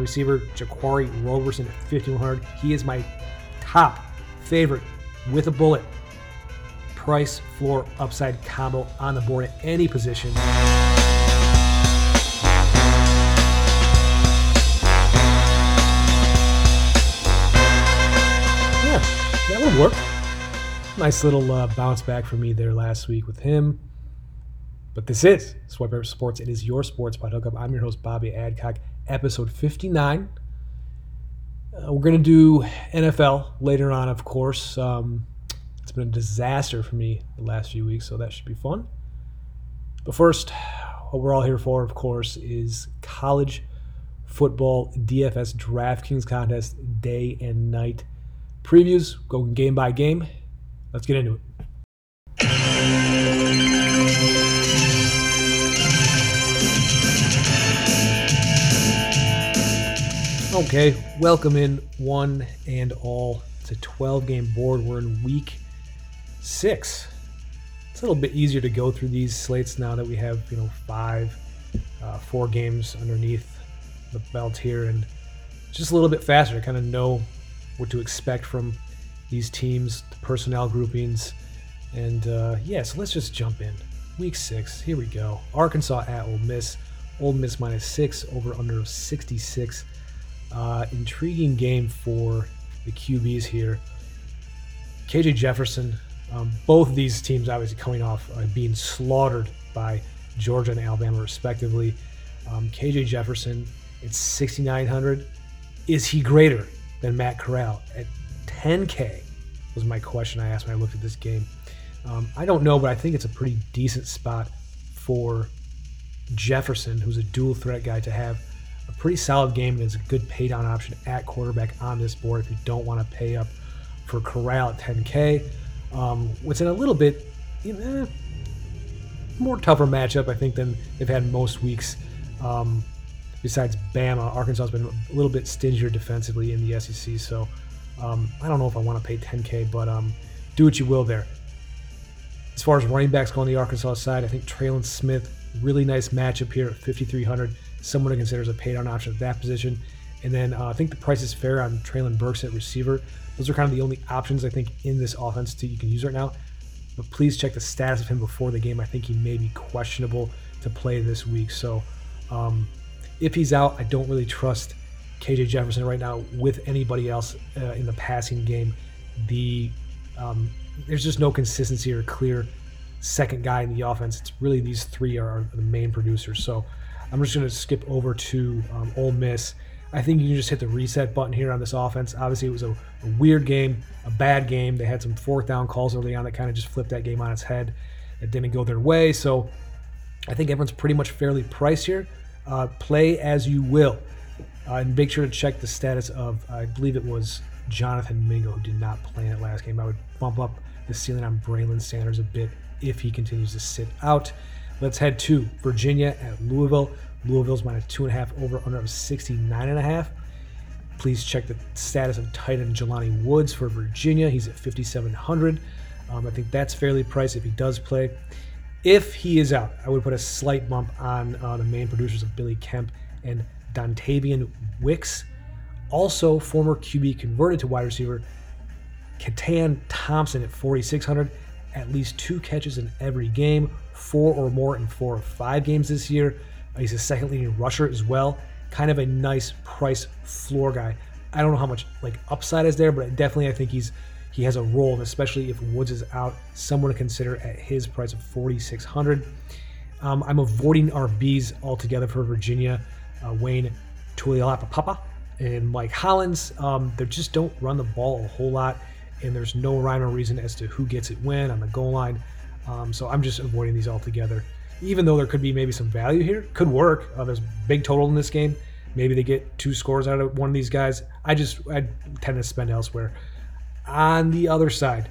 receiver Jaquarii Roberson at 5100. He is my top favorite with a bullet price floor upside combo on the board at any position. Yeah, that would work. Nice little uh, bounce back for me there last week with him. But this is Swipe Sports. It is your sports pod hookup. I'm your host, Bobby Adcock, episode 59. Uh, we're going to do NFL later on, of course. Um, it's been a disaster for me the last few weeks, so that should be fun. But first, what we're all here for, of course, is college football DFS DraftKings contest day and night previews. Go game by game. Let's get into it. Okay, welcome in one and all. It's a 12 game board. We're in week six. It's a little bit easier to go through these slates now that we have, you know, five, uh, four games underneath the belt here, and just a little bit faster to kind of know what to expect from these teams, the personnel groupings, and uh, yeah. So let's just jump in. Week six. Here we go. Arkansas at Ole Miss. Ole Miss minus six over under of 66. Uh, intriguing game for the QBs here. KJ Jefferson, um, both of these teams obviously coming off uh, being slaughtered by Georgia and Alabama, respectively. Um, KJ Jefferson, it's 6,900. Is he greater than Matt Corral at 10K? Was my question I asked when I looked at this game. Um, I don't know, but I think it's a pretty decent spot for Jefferson, who's a dual threat guy, to have pretty solid game and is a good pay down option at quarterback on this board if you don't want to pay up for Corral at 10K. Um, what's in a little bit you know, more tougher matchup, I think, than they've had most weeks. Um, besides Bama, Arkansas has been a little bit stingier defensively in the SEC. So um, I don't know if I want to pay 10K, but um, do what you will there. As far as running backs go on the Arkansas side, I think Trelon Smith, really nice matchup here at 5,300. Someone to consider as a pay down option at that position. And then uh, I think the price is fair on Treylon Burks at receiver. Those are kind of the only options I think in this offense that you can use right now. But please check the status of him before the game. I think he may be questionable to play this week. So um, if he's out, I don't really trust KJ Jefferson right now with anybody else uh, in the passing game. The um, there's just no consistency or clear second guy in the offense. It's really these three are the main producers. So I'm just going to skip over to um, Ole Miss. I think you can just hit the reset button here on this offense. Obviously, it was a, a, weird game, a bad game. They had some fourth down calls early on that kind of just flipped that game on its head. It didn't go their way. So I think everyone's pretty much fairly priced here. Uh, play as you will. Uh, and make sure to check the status of, I believe it was Jonathan Mingo who did not play in that last game. I would bump up the ceiling on Braylon Sanders a bit if he continues to sit out. Let's head to Virginia at Louisville. Louisville's minus two and a half over under of 69 and a half. Please check the status of tight end Jelani Woods for Virginia. He's at 5,700. Um, I think that's fairly priced if he does play. If he is out, I would put a slight bump on uh, the main producers of Billy Kemp and Dontayvion Wicks. Also, former QB converted to wide receiver, Keytaon Thompson at 4,600. At least two catches in every game, four or more in four or five games this year. He's a second leading rusher as well. Kind of a nice price floor guy. I don't know how much like upside is there, but definitely I think he's he has a role, and especially if Woods is out, someone to consider at his price of 4,600. Um, I'm avoiding RBs altogether for Virginia. Uh, Wayne Taulapapa and Mike Hollins. Um, they just don't run the ball a whole lot, and there's no rhyme or reason as to who gets it when on the goal line. Um, so I'm just avoiding these altogether. Even though there could be maybe some value here, could work. Uh, there's big total in this game. Maybe they get two scores out of one of these guys. I just I tend to spend elsewhere. On the other side,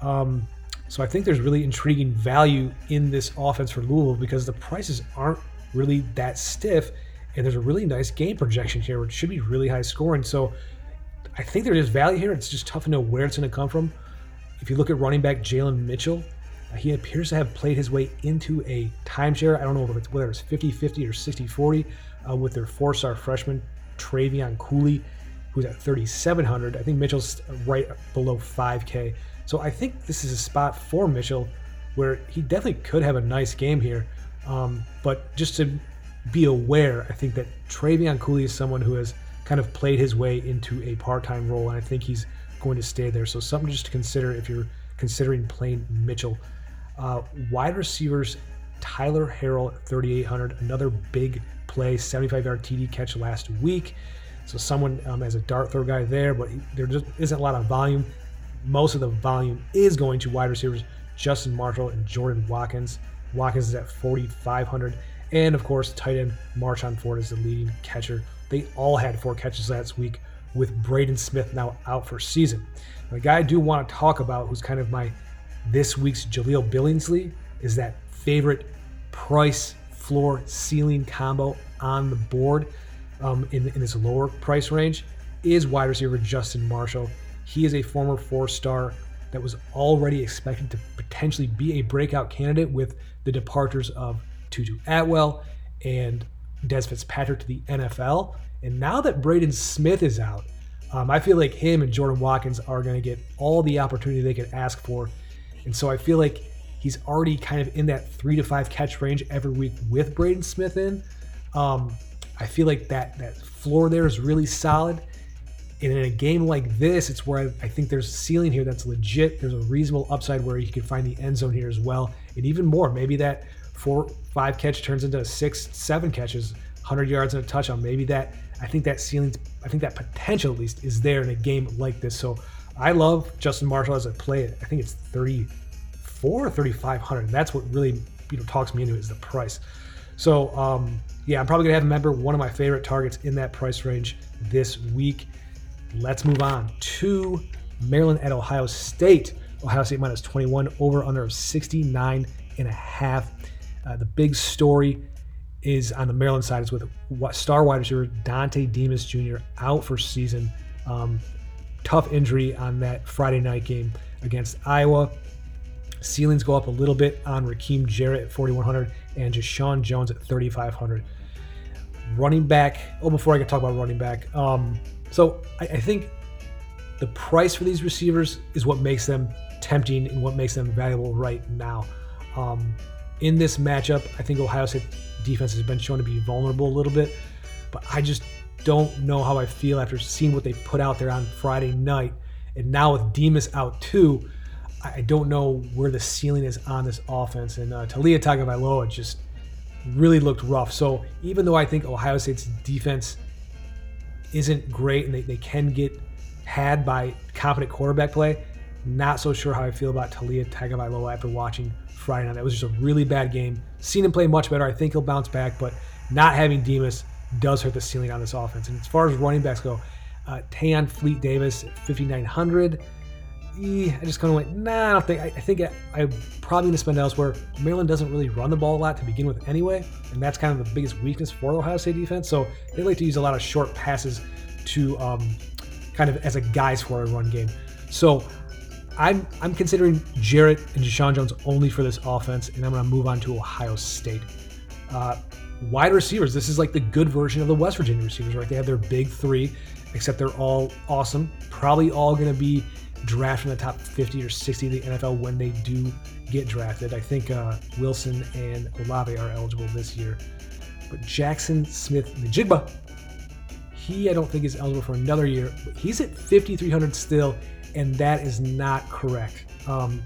um, so I think there's really intriguing value in this offense for Louisville because the prices aren't really that stiff, and there's a really nice game projection here, which should be really high scoring. So I think there is value here. It's just tough to know where it's going to come from. If you look at running back Jalen Mitchell, he appears to have played his way into a timeshare. I don't know if it's, whether it's 50 50 or 60 40 uh, with their four star freshman Trevion Cooley, who's at 3,700. I think Mitchell's right below 5K. So I think this is a spot for Mitchell where he definitely could have a nice game here. Um, but just to be aware, I think that Trevion Cooley is someone who has kind of played his way into a part-time role, and I think he's going to stay there. So something just to consider if you're considering playing Mitchell. Uh, wide receivers, Tyler Harrell 3,800, another big play, 75-yard TD catch last week. So someone um, as a dart throw guy there, but there just isn't a lot of volume. Most of the volume is going to wide receivers Justin Marshall and Jordan Watkins. Watkins is at 4,500. And of course, tight end Marshon Ford is the leading catcher. They all had four catches last week, with Braden Smith now out for season. The guy I do want to talk about, who's kind of my this week's Jaleel Billingsley, is that favorite price floor ceiling combo on the board um, in, in this lower price range is wide receiver Justin Marshall. He is a former four star that was already expected to potentially be a breakout candidate with the departures of Tutu Atwell and Dez Fitzpatrick to the NFL. And now that Braden Smith is out, um, I feel like him and Jordan Watkins are going to get all the opportunity they could ask for. And so I feel like he's already kind of in that three to five catch range every week with Braden Smith in. Um, I feel like that that floor there is really solid. And in a game like this, it's where I, I think there's a ceiling here that's legit. There's a reasonable upside where you can find the end zone here as well. And even more, maybe that four, five catch turns into six, seven catches, 100 yards and a touchdown. Maybe that, I think that ceiling, I think that potential at least is there in a game like this. So I love Justin Marshall as I play. I think it's 34 or 3,500. That's what really, you know, talks me into it is the price. So, um, yeah, I'm probably to have a member, one of my favorite targets in that price range this week. Let's move on to Maryland at Ohio State. Ohio State minus 21, over under of 69 and a half. Uh, the big story is on the Maryland side is with star wide receiver Dontay Demus Jr. out for season. Um, tough injury on that Friday night game against Iowa. Ceilings go up a little bit on Rakim Jarrett at 4,100 and Jeshaun Jones at 3,500. Running back. Oh, before I can talk about running back, um, so I, I think the price for these receivers is what makes them tempting and what makes them valuable right now. Um, in this matchup, I think Ohio State defense has been shown to be vulnerable a little bit, but I just don't know how I feel after seeing what they put out there on Friday night. And now with Demus out too, I don't know where the ceiling is on this offense. And uh, Taulia Tagovailoa just really looked rough. So even though I think Ohio State's defense isn't great and they, they can get had by competent quarterback play, not so sure how I feel about Taulia Tagovailoa after watching Friday night. That was just a really bad game. Seen him play much better. I think he'll bounce back, but not having Demus does hurt the ceiling on this offense. And as far as running backs go, uh, Tayon Fleet Davis 5,900. I just kind of went, nah, I don't think. I, I think I, I'm probably going to spend elsewhere. Maryland doesn't really run the ball a lot to begin with anyway, and that's kind of the biggest weakness for Ohio State defense. So they like to use a lot of short passes to um, kind of as a guise for a run game. So I'm I'm considering Jarrett and Jeshaun Jones only for this offense, and I'm going to move on to Ohio State. Uh, wide receivers. This is like the good version of the West Virginia receivers, right? They have their big three, except they're all awesome. Probably all going to be drafted in the top 50 or 60 of the NFL when they do get drafted. I think uh, Wilson and Olave are eligible this year. But Jackson Smith-Njigba, he I don't think is eligible for another year. He's at 5,300 still, and that is not correct. Um,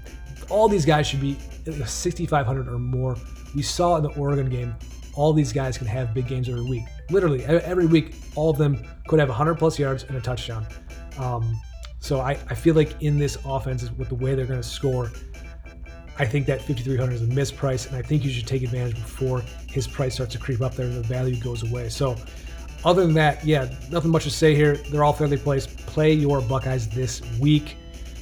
all these guys should be 6,500 or more. We saw in the Oregon game, all these guys can have big games every week. Literally every week, all of them could have 100 plus yards and a touchdown. Um, so I, I feel like in this offense, with the way they're going to score, I think that 5,300 is a misprice, and I think you should take advantage before his price starts to creep up there and the value goes away. So, other than that, yeah, nothing much to say here. They're all fairly placed. Play your Buckeyes this week.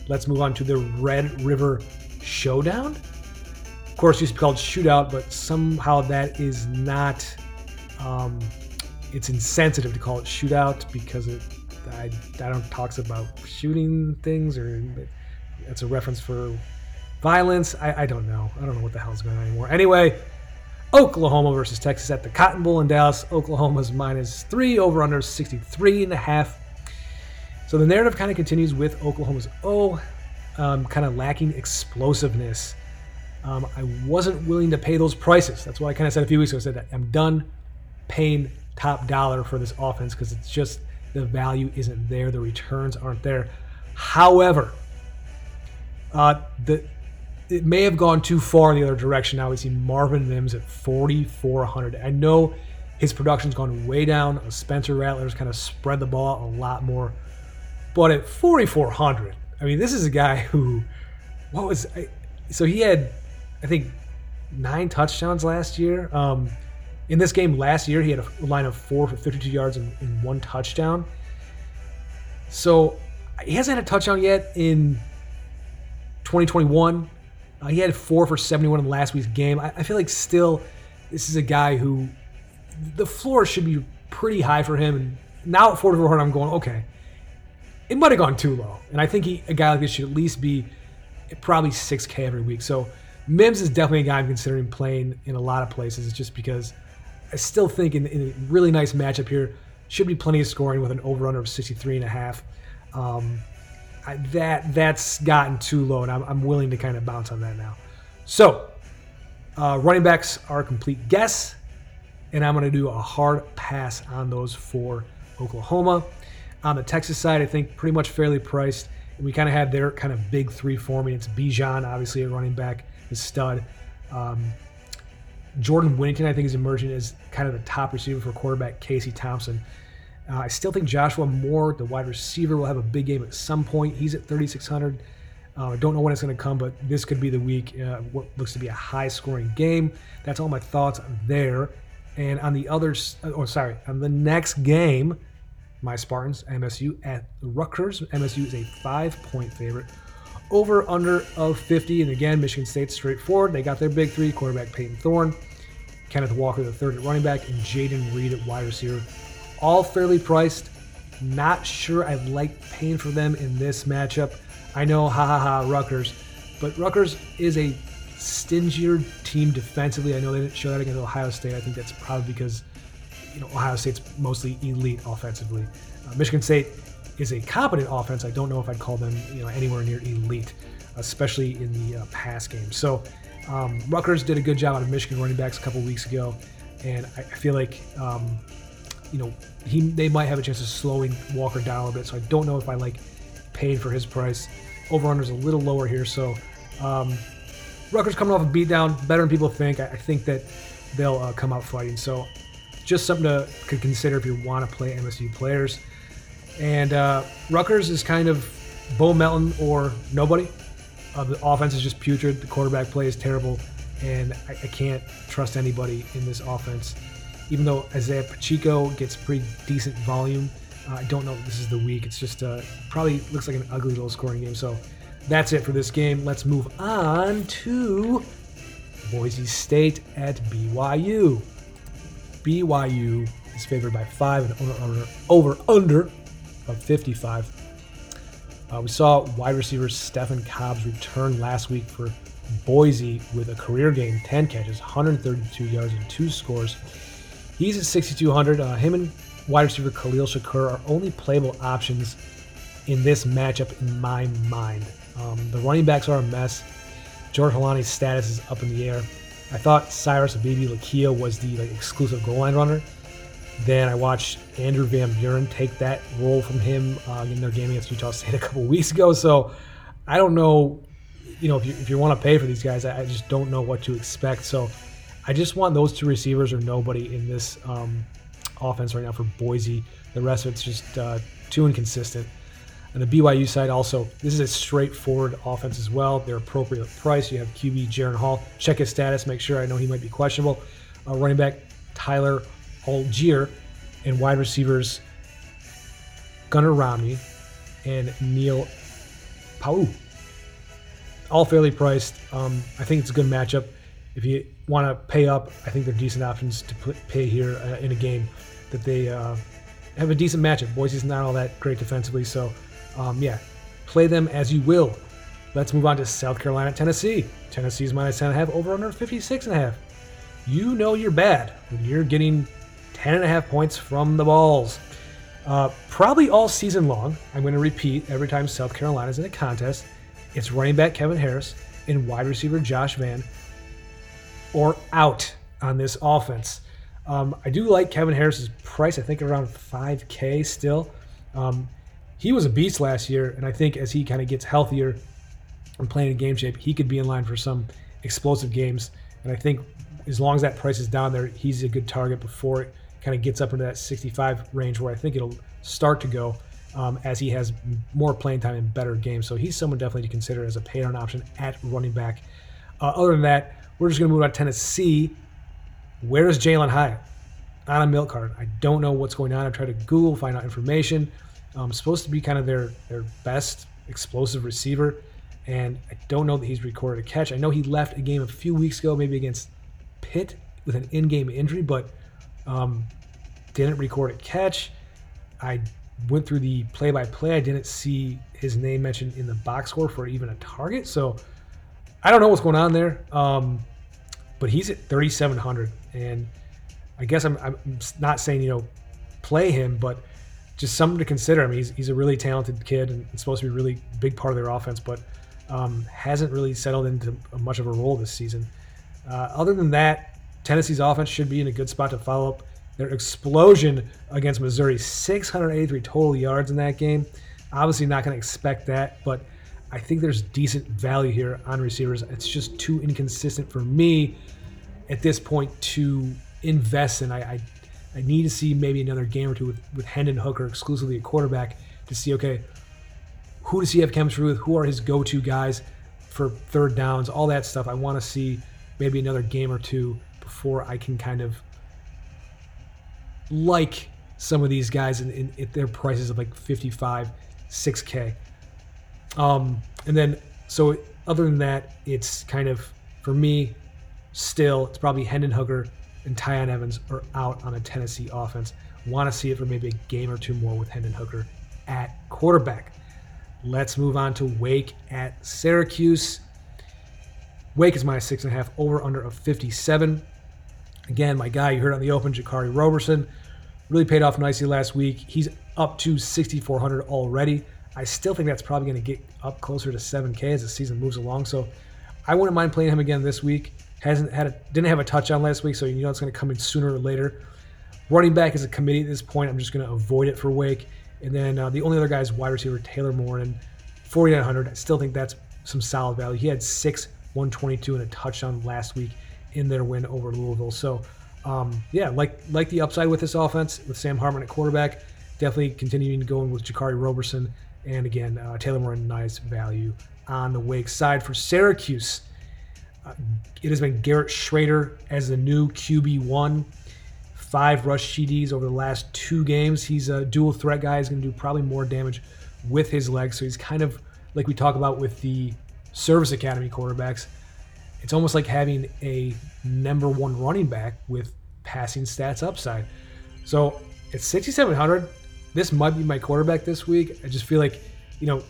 Let's move on to the Red River Showdown. Course, used to be called Shootout, but somehow that is not. Um, it's insensitive to call it Shootout because it I, I don't talks about shooting things or it's a reference for violence. I, I don't know. I don't know what the hell's going on anymore. Anyway, Oklahoma versus Texas at the Cotton Bowl in Dallas. Oklahoma's minus three, over under 63 and a half. So the narrative kind of continues with Oklahoma's O, um, kind of lacking explosiveness. Um, I wasn't willing to pay those prices. That's why I kind of said a few weeks ago. I said that I'm done paying top dollar for this offense because it's just the value isn't there, the returns aren't there. However, uh, the it may have gone too far in the other direction. Now we see Marvin Mims at 4,400. I know his production's gone way down. Spencer Rattler's kind of spread the ball a lot more, but at 4,400, I mean, this is a guy who, what was, I, so he had, I think, nine touchdowns last year. Um, in this game last year, he had a line of four for 52 yards and, and one touchdown. So he hasn't had a touchdown yet in 2021. Uh, he had four for 71 in last week's game. I, I, feel like still, this is a guy who the floor should be pretty high for him. And now at 4,400, I'm going, okay, it might have gone too low. And I think he, a guy like this should at least be probably 6K every week. So Mims is definitely a guy I'm considering playing in a lot of places It's just because I still think in, in, a really nice matchup here, should be plenty of scoring with an over under of 63 and a half. Um, I, that that's gotten too low, and I'm, I'm, willing to kind of bounce on that now. So, uh, running backs are a complete guess, and I'm going to do a hard pass on those for Oklahoma. On the Texas side, I think pretty much fairly priced. We kind of have their kind of big three forming. It's Bijan, obviously a running back, the stud. Um, Jordan Whittington, I think, is emerging as kind of the top receiver for quarterback Casey Thompson. Uh, I still think Joshua Moore, the wide receiver, will have a big game at some point. He's at 3,600. Uh, I don't know when it's going to come, but this could be the week. Uh, what looks to be a high scoring game. That's all my thoughts there. And on the other, or oh, sorry, on the next game, my Spartans, MSU at Rutgers. MSU is a five point favorite. Over under of 50. And again, Michigan State's straightforward. They got their big three quarterback Payton Thorne, Kenneth Walker, the third at running back, and Jayden Reed at wide receiver all fairly priced. Not sure I like paying for them in this matchup. I know, ha ha ha, Rutgers, but Rutgers is a stingier team defensively. I know they didn't show that against Ohio State. I think that's probably because you know Ohio State's mostly elite offensively. Uh, Michigan State is a competent offense. I don't know if I'd call them you know anywhere near elite, especially in the uh, pass game. So um, Rutgers did a good job out of Michigan running backs a couple weeks ago, and I, feel like um, you know, he they might have a chance of slowing Walker down a bit. So I don't know if I like paying for his price. Over is a little lower here, so um, Rutgers coming off a beatdown, better than people think. I, I think that they'll uh, come out fighting. So just something to consider if you want to play MSU players. And uh, Rutgers is kind of Bo Melton or nobody. Uh, the offense is just putrid. The quarterback play is terrible, and I, I can't trust anybody in this offense even though Isaiah Pacheco gets pretty decent volume. Uh, I don't know if this is the week. It's just uh, probably looks like an ugly little scoring game. So that's it for this game. Let's move on to Boise State at BYU. BYU is favored by five and over under, over, under of 55. Uh, we saw wide receiver Stefan Cobbs return last week for Boise with a career game, 10 catches, 132 yards, and two scores. He's at 6,200. Uh, him and wide receiver Khalil Shakir are only playable options in this matchup in my mind. Um, the running backs are a mess. George Holani's status is up in the air. I thought Cyrus Habibi-Likio was the like, exclusive goal line runner. Then I watched Andrew Van Buren take that role from him uh, in their game against Utah State a couple weeks ago. So I don't know, you know, if you, if you want to pay for these guys, I, I just don't know what to expect. So I just want those two receivers or nobody in this um, offense right now for Boise. The rest of it's just uh, too inconsistent. And the BYU side also, this is a straightforward offense as well. They're appropriate price. You have QB Jaren Hall. Check his status. Make sure I know he might be questionable. Uh, running back Tyler Allgeier and wide receivers Gunnar Romney and Neil Pau'u. All fairly priced. Um, I think it's a good matchup if you want to pay up, I think they're decent options to pay here uh, in a game that they uh, have a decent matchup. Boise's not all that great defensively, so um, yeah, play them as you will. Let's move on to South Carolina, Tennessee. Tennessee's minus 10 and a half, over under 56 and a half. you know you're bad when you're getting 10 and a half points from the balls. Uh, probably all season long, I'm going to repeat every time South Carolina is in a contest. It's running back Kevin Harris and wide receiver Josh Vann or out on this offense. Um, I do like Kevin Harris's price. I think around 5K still. Um, he was a beast last year, and I think as he kind of gets healthier and playing in game shape, he could be in line for some explosive games. And I think as long as that price is down there, he's a good target before it kind of gets up into that 65 range where I think it'll start to go um, as he has more playing time and better games. So he's someone definitely to consider as a pay down option at running back. Uh, other than that, we're just going to move on to Tennessee. Where is Jalin Hyatt? On a milk card. I don't know what's going on. I tried to Google, find out information. Um, supposed to be kind of their, their best explosive receiver. And I don't know that he's recorded a catch. I know he left a game a few weeks ago, maybe against Pitt with an in game injury, but um, didn't record a catch. I went through the play by play. I didn't see his name mentioned in the box score for even a target. So I don't know what's going on there. Um, but he's at 3,700. And I guess I'm, I'm not saying, you know, play him, but just something to consider. I mean, he's, he's a really talented kid and supposed to be a really big part of their offense, but um, hasn't really settled into much of a role this season. Uh, other than that, Tennessee's offense should be in a good spot to follow up their explosion against Missouri, 683 total yards in that game. Obviously, not going to expect that, but I think there's decent value here on receivers. It's just too inconsistent for me at this point to invest in. I, I, I need to see maybe another game or two with, with Hendon Hooker exclusively at quarterback to see, okay, who does he have chemistry with? Who are his go to guys for third downs? All that stuff. I want to see maybe another game or two before I can kind of like some of these guys in, in, at their prices of like 55, 6K. Um, and then, so other than that, it's kind of, for me, still, it's probably Hendon Hooker and Tiyon Evans are out on a Tennessee offense. Want to see it for maybe a game or two more with Hendon Hooker at quarterback. Let's move on to Wake at Syracuse. Wake is minus six and a half, over under of 57. Again, my guy you heard on the open, Jaquarii Roberson, really paid off nicely last week. He's up to 6,400 already. I still think that's probably going to get up closer to 7K as the season moves along. So I wouldn't mind playing him again this week. Hasn't had a, didn't have a touchdown last week, so you know it's going to come in sooner or later. Running back is a committee at this point. I'm just going to avoid it for Wake. And then uh, the only other guy is wide receiver Taylor Morin, 4,900. I still think that's some solid value. He had six 122 and a touchdown last week in their win over Louisville. So, um, yeah, like like the upside with this offense with Sam Hartman at quarterback. Definitely continuing going with Jaquarii Roberson and again uh, Taylor Morin, nice value on the Wake side for Syracuse. Uh, it has been Garrett Shrader as the new QB one. Five rush TDs over the last two games. He's a dual threat guy. He's going to do probably more damage with his legs. So he's kind of like we talk about with the service academy quarterbacks, it's almost like having a number one running back with passing stats upside. So at 6,700, this might be my quarterback this week. I just feel like, you know,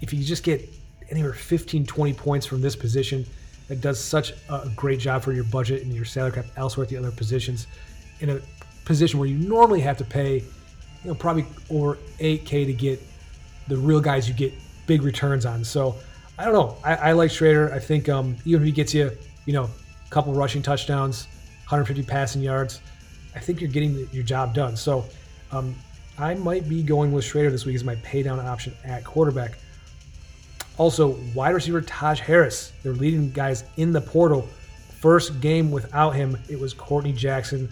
if you just get anywhere 15, 20 points from this position, that does such a great job for your budget and your salary cap elsewhere at the other positions in a position where you normally have to pay, you know, probably over 8K to get the real guys you get big returns on. So I don't know. I, I like Shrader. I think um, even if he gets you, you know, a couple rushing touchdowns, 150 passing yards, I think you're getting your job done. So um, I might be going with Shrader this week as my pay down option at quarterback. Also, wide receiver Taj Harris. They're leading guys in the portal. First game without him, it was Courtney Jackson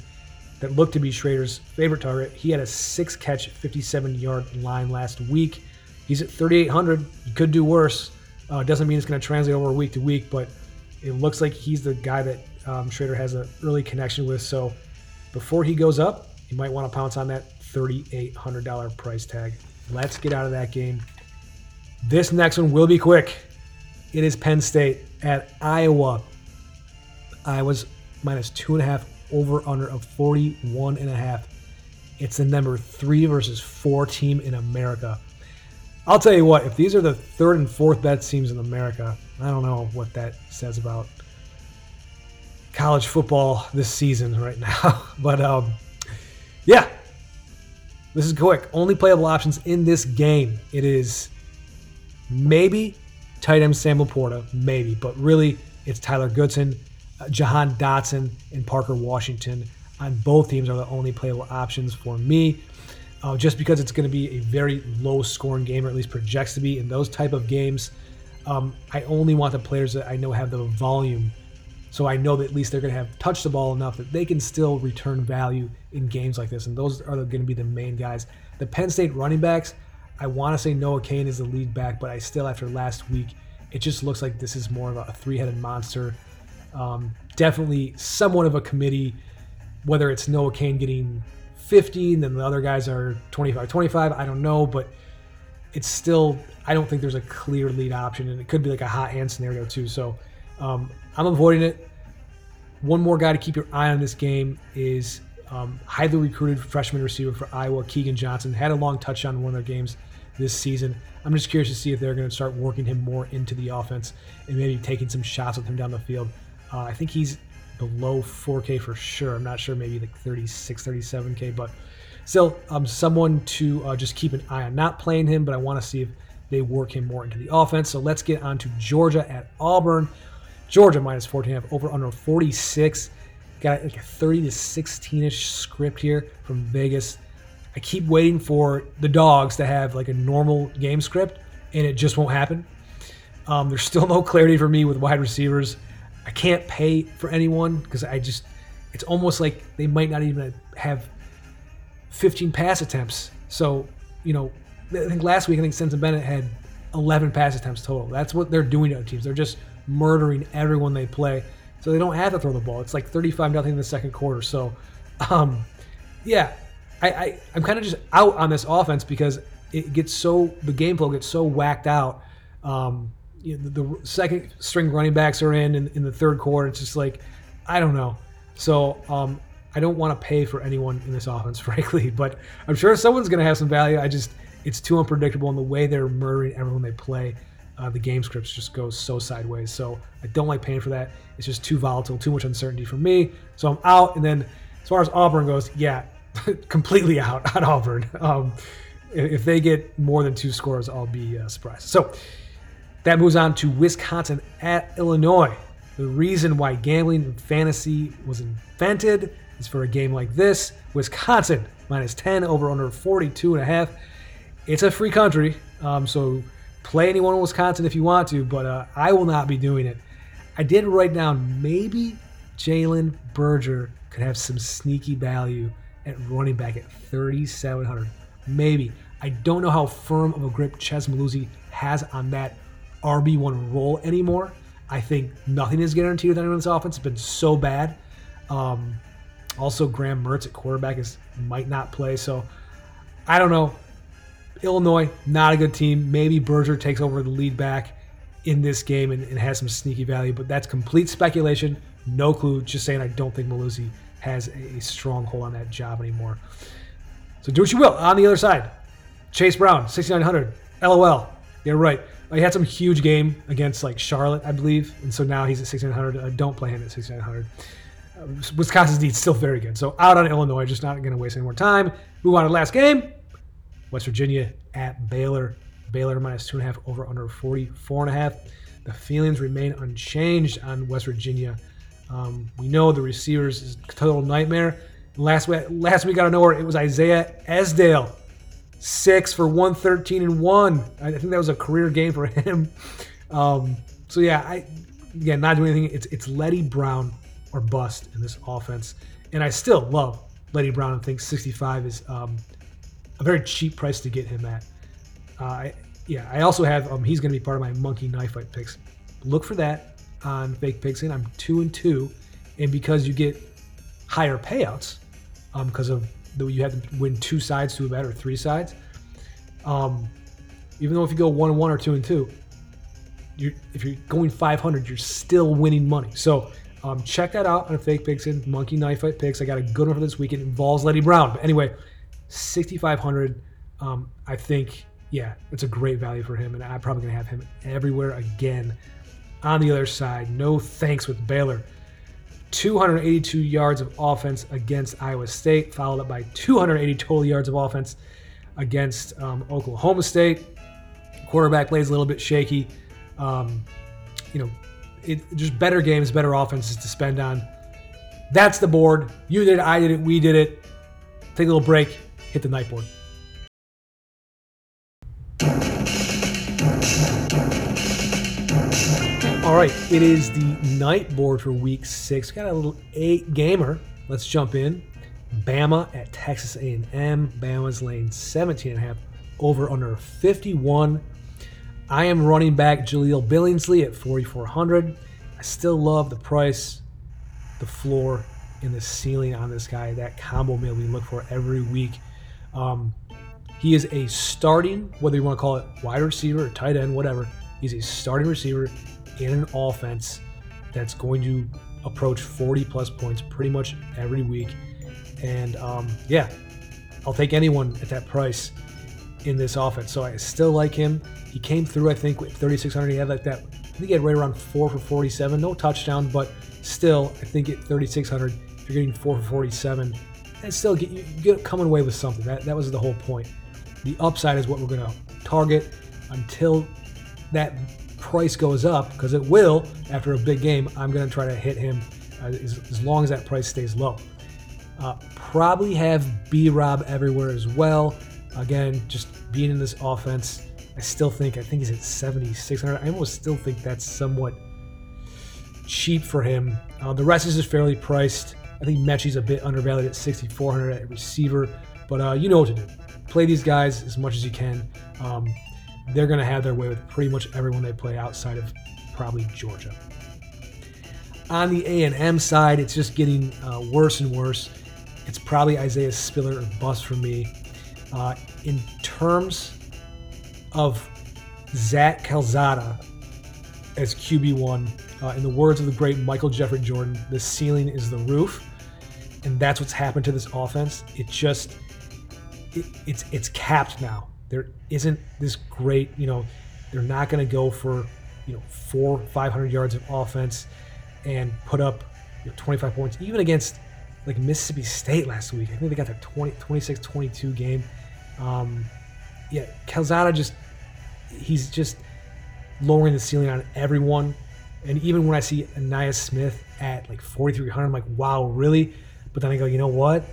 that looked to be Shrader's favorite target. He had a six catch, 57 yard line last week. He's at 3,800. He could do worse. Uh, doesn't mean it's going to translate over week to week, but it looks like he's the guy that um, Shrader has an early connection with. So before he goes up, you might want to pounce on that $3,800 price tag. Let's get out of that game. This next one will be quick. It is Penn State at Iowa. Iowa's minus two and a half over under of 41 and a half. It's the number three versus four team in America. I'll tell you what, if these are the third and fourth best teams in America, I don't know what that says about college football this season right now. but um, yeah, this is quick. Only playable options in this game. It is maybe tight end Sam LaPorta, maybe, but really it's Tyler Goodson, uh, Jahan Dotson, and Parker Washington on both teams are the only playable options for me. Uh, just because it's going to be a very low scoring game, or at least projects to be in those type of games. Um, I only want the players that I know have the volume, so I know that at least they're going to have touched the ball enough that they can still return value in games like this, and those are going to be the main guys. The Penn State running backs, I want to say Noah Cain is the lead back, but I still, after last week, it just looks like this is more of a three-headed monster. Um, definitely somewhat of a committee, whether it's Noah Cain getting 50 and then the other guys are 25 25 i don't know but it's still i don't think there's a clear lead option and it could be like a hot hand scenario too. So um, i'm avoiding it. One more guy to keep your eye on this game is um, highly recruited freshman receiver for iowa keagan johnson. Had a long touchdown in one of their games this season. I'm just curious to see if they're going to start working him more into the offense and maybe taking some shots with him down the field. Uh, i think he's below 4K for sure. I'm not sure, maybe like 36, 37K, but still, um, someone to uh, just keep an eye on. Not playing him, but I want to see if they work him more into the offense. So let's get on to Georgia at Auburn. Georgia minus 14 over under 46. Got like a 30 to 16 ish script here from Vegas. I keep waiting for the dogs to have like a normal game script, and it just won't happen. Um, there's still no clarity for me with wide receivers. I can't pay for anyone because I just it's almost like they might not even have 15 pass attempts. So, you know, I think last week I think Stetson Bennett had 11 pass attempts total. That's what they're doing to teams. They're just murdering everyone they play. So they don't have to throw the ball. It's like 35 nothing in the second quarter. So, um, yeah, I, I I'm kind of just out on this offense because it gets so the game flow gets so whacked out. Um, you know, the, the, second string running backs are in, in in the third quarter. It's just like I don't know. So um, I don't want to pay for anyone in this offense, frankly. But I'm sure someone's going to have some value. I just it's too unpredictable, and the way they're murdering everyone they play, uh, the game scripts just go so sideways. So I don't like paying for that. It's just too volatile, too much uncertainty for me. So I'm out. And then as far as Auburn goes, yeah, completely out on Auburn. Um, if they get more than two scores, I'll be uh, surprised. So that moves on to Wisconsin at Illinois. The reason why gambling and fantasy was invented is for a game like this. Wisconsin minus 10 over under 42 and a half. It's a free country, um, so play anyone in Wisconsin if you want to, but uh, I will not be doing it. I did write down maybe Jalen Berger could have some sneaky value at running back at 3,700. Maybe. I don't know how firm of a grip Mellusi has on that RB1 role anymore. I think nothing is guaranteed with anyone's offense. It's been so bad. Um, also, Graham Mertz at quarterback is might not play. So I don't know. Illinois, not a good team. Maybe Berger takes over the lead back in this game and, and has some sneaky value, but that's complete speculation. No clue. Just saying I don't think Mellusi has a strong hold on that job anymore. So do what you will. On the other side, Chase Brown, 6,900. LOL. You're right. He had some huge game against like Charlotte, I believe, and so now he's at 6900. Uh, don't play him at 6900. Uh, Wisconsin's D still very good. So out on Illinois, just not going to waste any more time. Move on to the last game. West Virginia at Baylor. Baylor minus two and a half over under 44 and a half. The feelings remain unchanged on West Virginia. Um, we know the receivers is total nightmare. Last week, last week out of nowhere, it was Isaiah Esdaile six for 113 and one. I think that was a career game for him. Um, so yeah, I again not doing anything. It's it's Leddie Brown or bust in this offense, and I still love Leddie Brown and think 65 is um, a very cheap price to get him at. Uh, I, yeah, I also have um, he's going to be part of my monkey knife fight picks. Look for that on fake picks, and I'm two and two, and because you get higher payouts because um, of that you have to win two sides to a bet or three sides. Um, even though if you go one and one or two and two, you're, if you're going 500, you're still winning money. So um, check that out on Fake Picks and Monkey Knife Fight Picks. I got a good one for this weekend. It involves Leddie Brown. But anyway, 6,500. Um, I think, yeah, it's a great value for him, and I'm probably going to have him everywhere again. On the other side, no thanks with Baylor. 282 yards of offense against Iowa State, followed up by 280 total yards of offense against um, Oklahoma State. Quarterback plays a little bit shaky. Um, you know, it, just better games, better offenses to spend on. That's the board. You did it, I did it, we did it. Take a little break, hit the night board. All right, it is the night board for week six. Got a little eight gamer. Let's jump in. Bama at Texas A&M. Bama's lane 17 and a half over under 51. I am running back Jaleel Billingsley at 4,400. I still love the price, the floor, and the ceiling on this guy. That combo meal we look for every week. Um, he is a starting, whether you want to call it wide receiver or tight end, whatever. He's a starting receiver in an offense that's going to approach 40 plus points pretty much every week. And um, yeah, I'll take anyone at that price in this offense. So I still like him. He came through, I think, with 3,600. He had like that, I think he had right around four for 47. No touchdown, but still, I think at 3,600, if you're getting four for 47, and still get you get coming away with something. That, that was the whole point. The upside is what we're going to target until that price goes up, because it will after a big game, I'm going to try to hit him uh, as, as, long as that price stays low. Uh, probably have B Rob everywhere as well. Again, just being in this offense, I still think, I think he's at 7,600. I almost still think that's somewhat cheap for him. Uh, the rest is just fairly priced. I think Metchie's a bit undervalued at 6,400 at receiver, but uh, you know what to do. Play these guys as much as you can. Um, they're going to have their way with pretty much everyone they play outside of probably Georgia. On the A&M side, it's just getting uh, worse and worse. It's probably Isaiah Spiller or bust for me. Uh, in terms of Zach Calzada as QB1, uh, in the words of the great Michael Jeffrey Jordan, the ceiling is the roof. And that's what's happened to this offense. It just, it, it's it's capped now. There isn't this great, you know, they're not going to go for, you know, four, 500 yards of offense and put up you know, 25 points, even against like Mississippi State last week. I think they got their 20, 26 22 game. Um, yeah, Calzada just, he's just lowering the ceiling on everyone. And even when I see Ainias Smith at like 4,300, I'm like, wow, really? But then I go, you know what?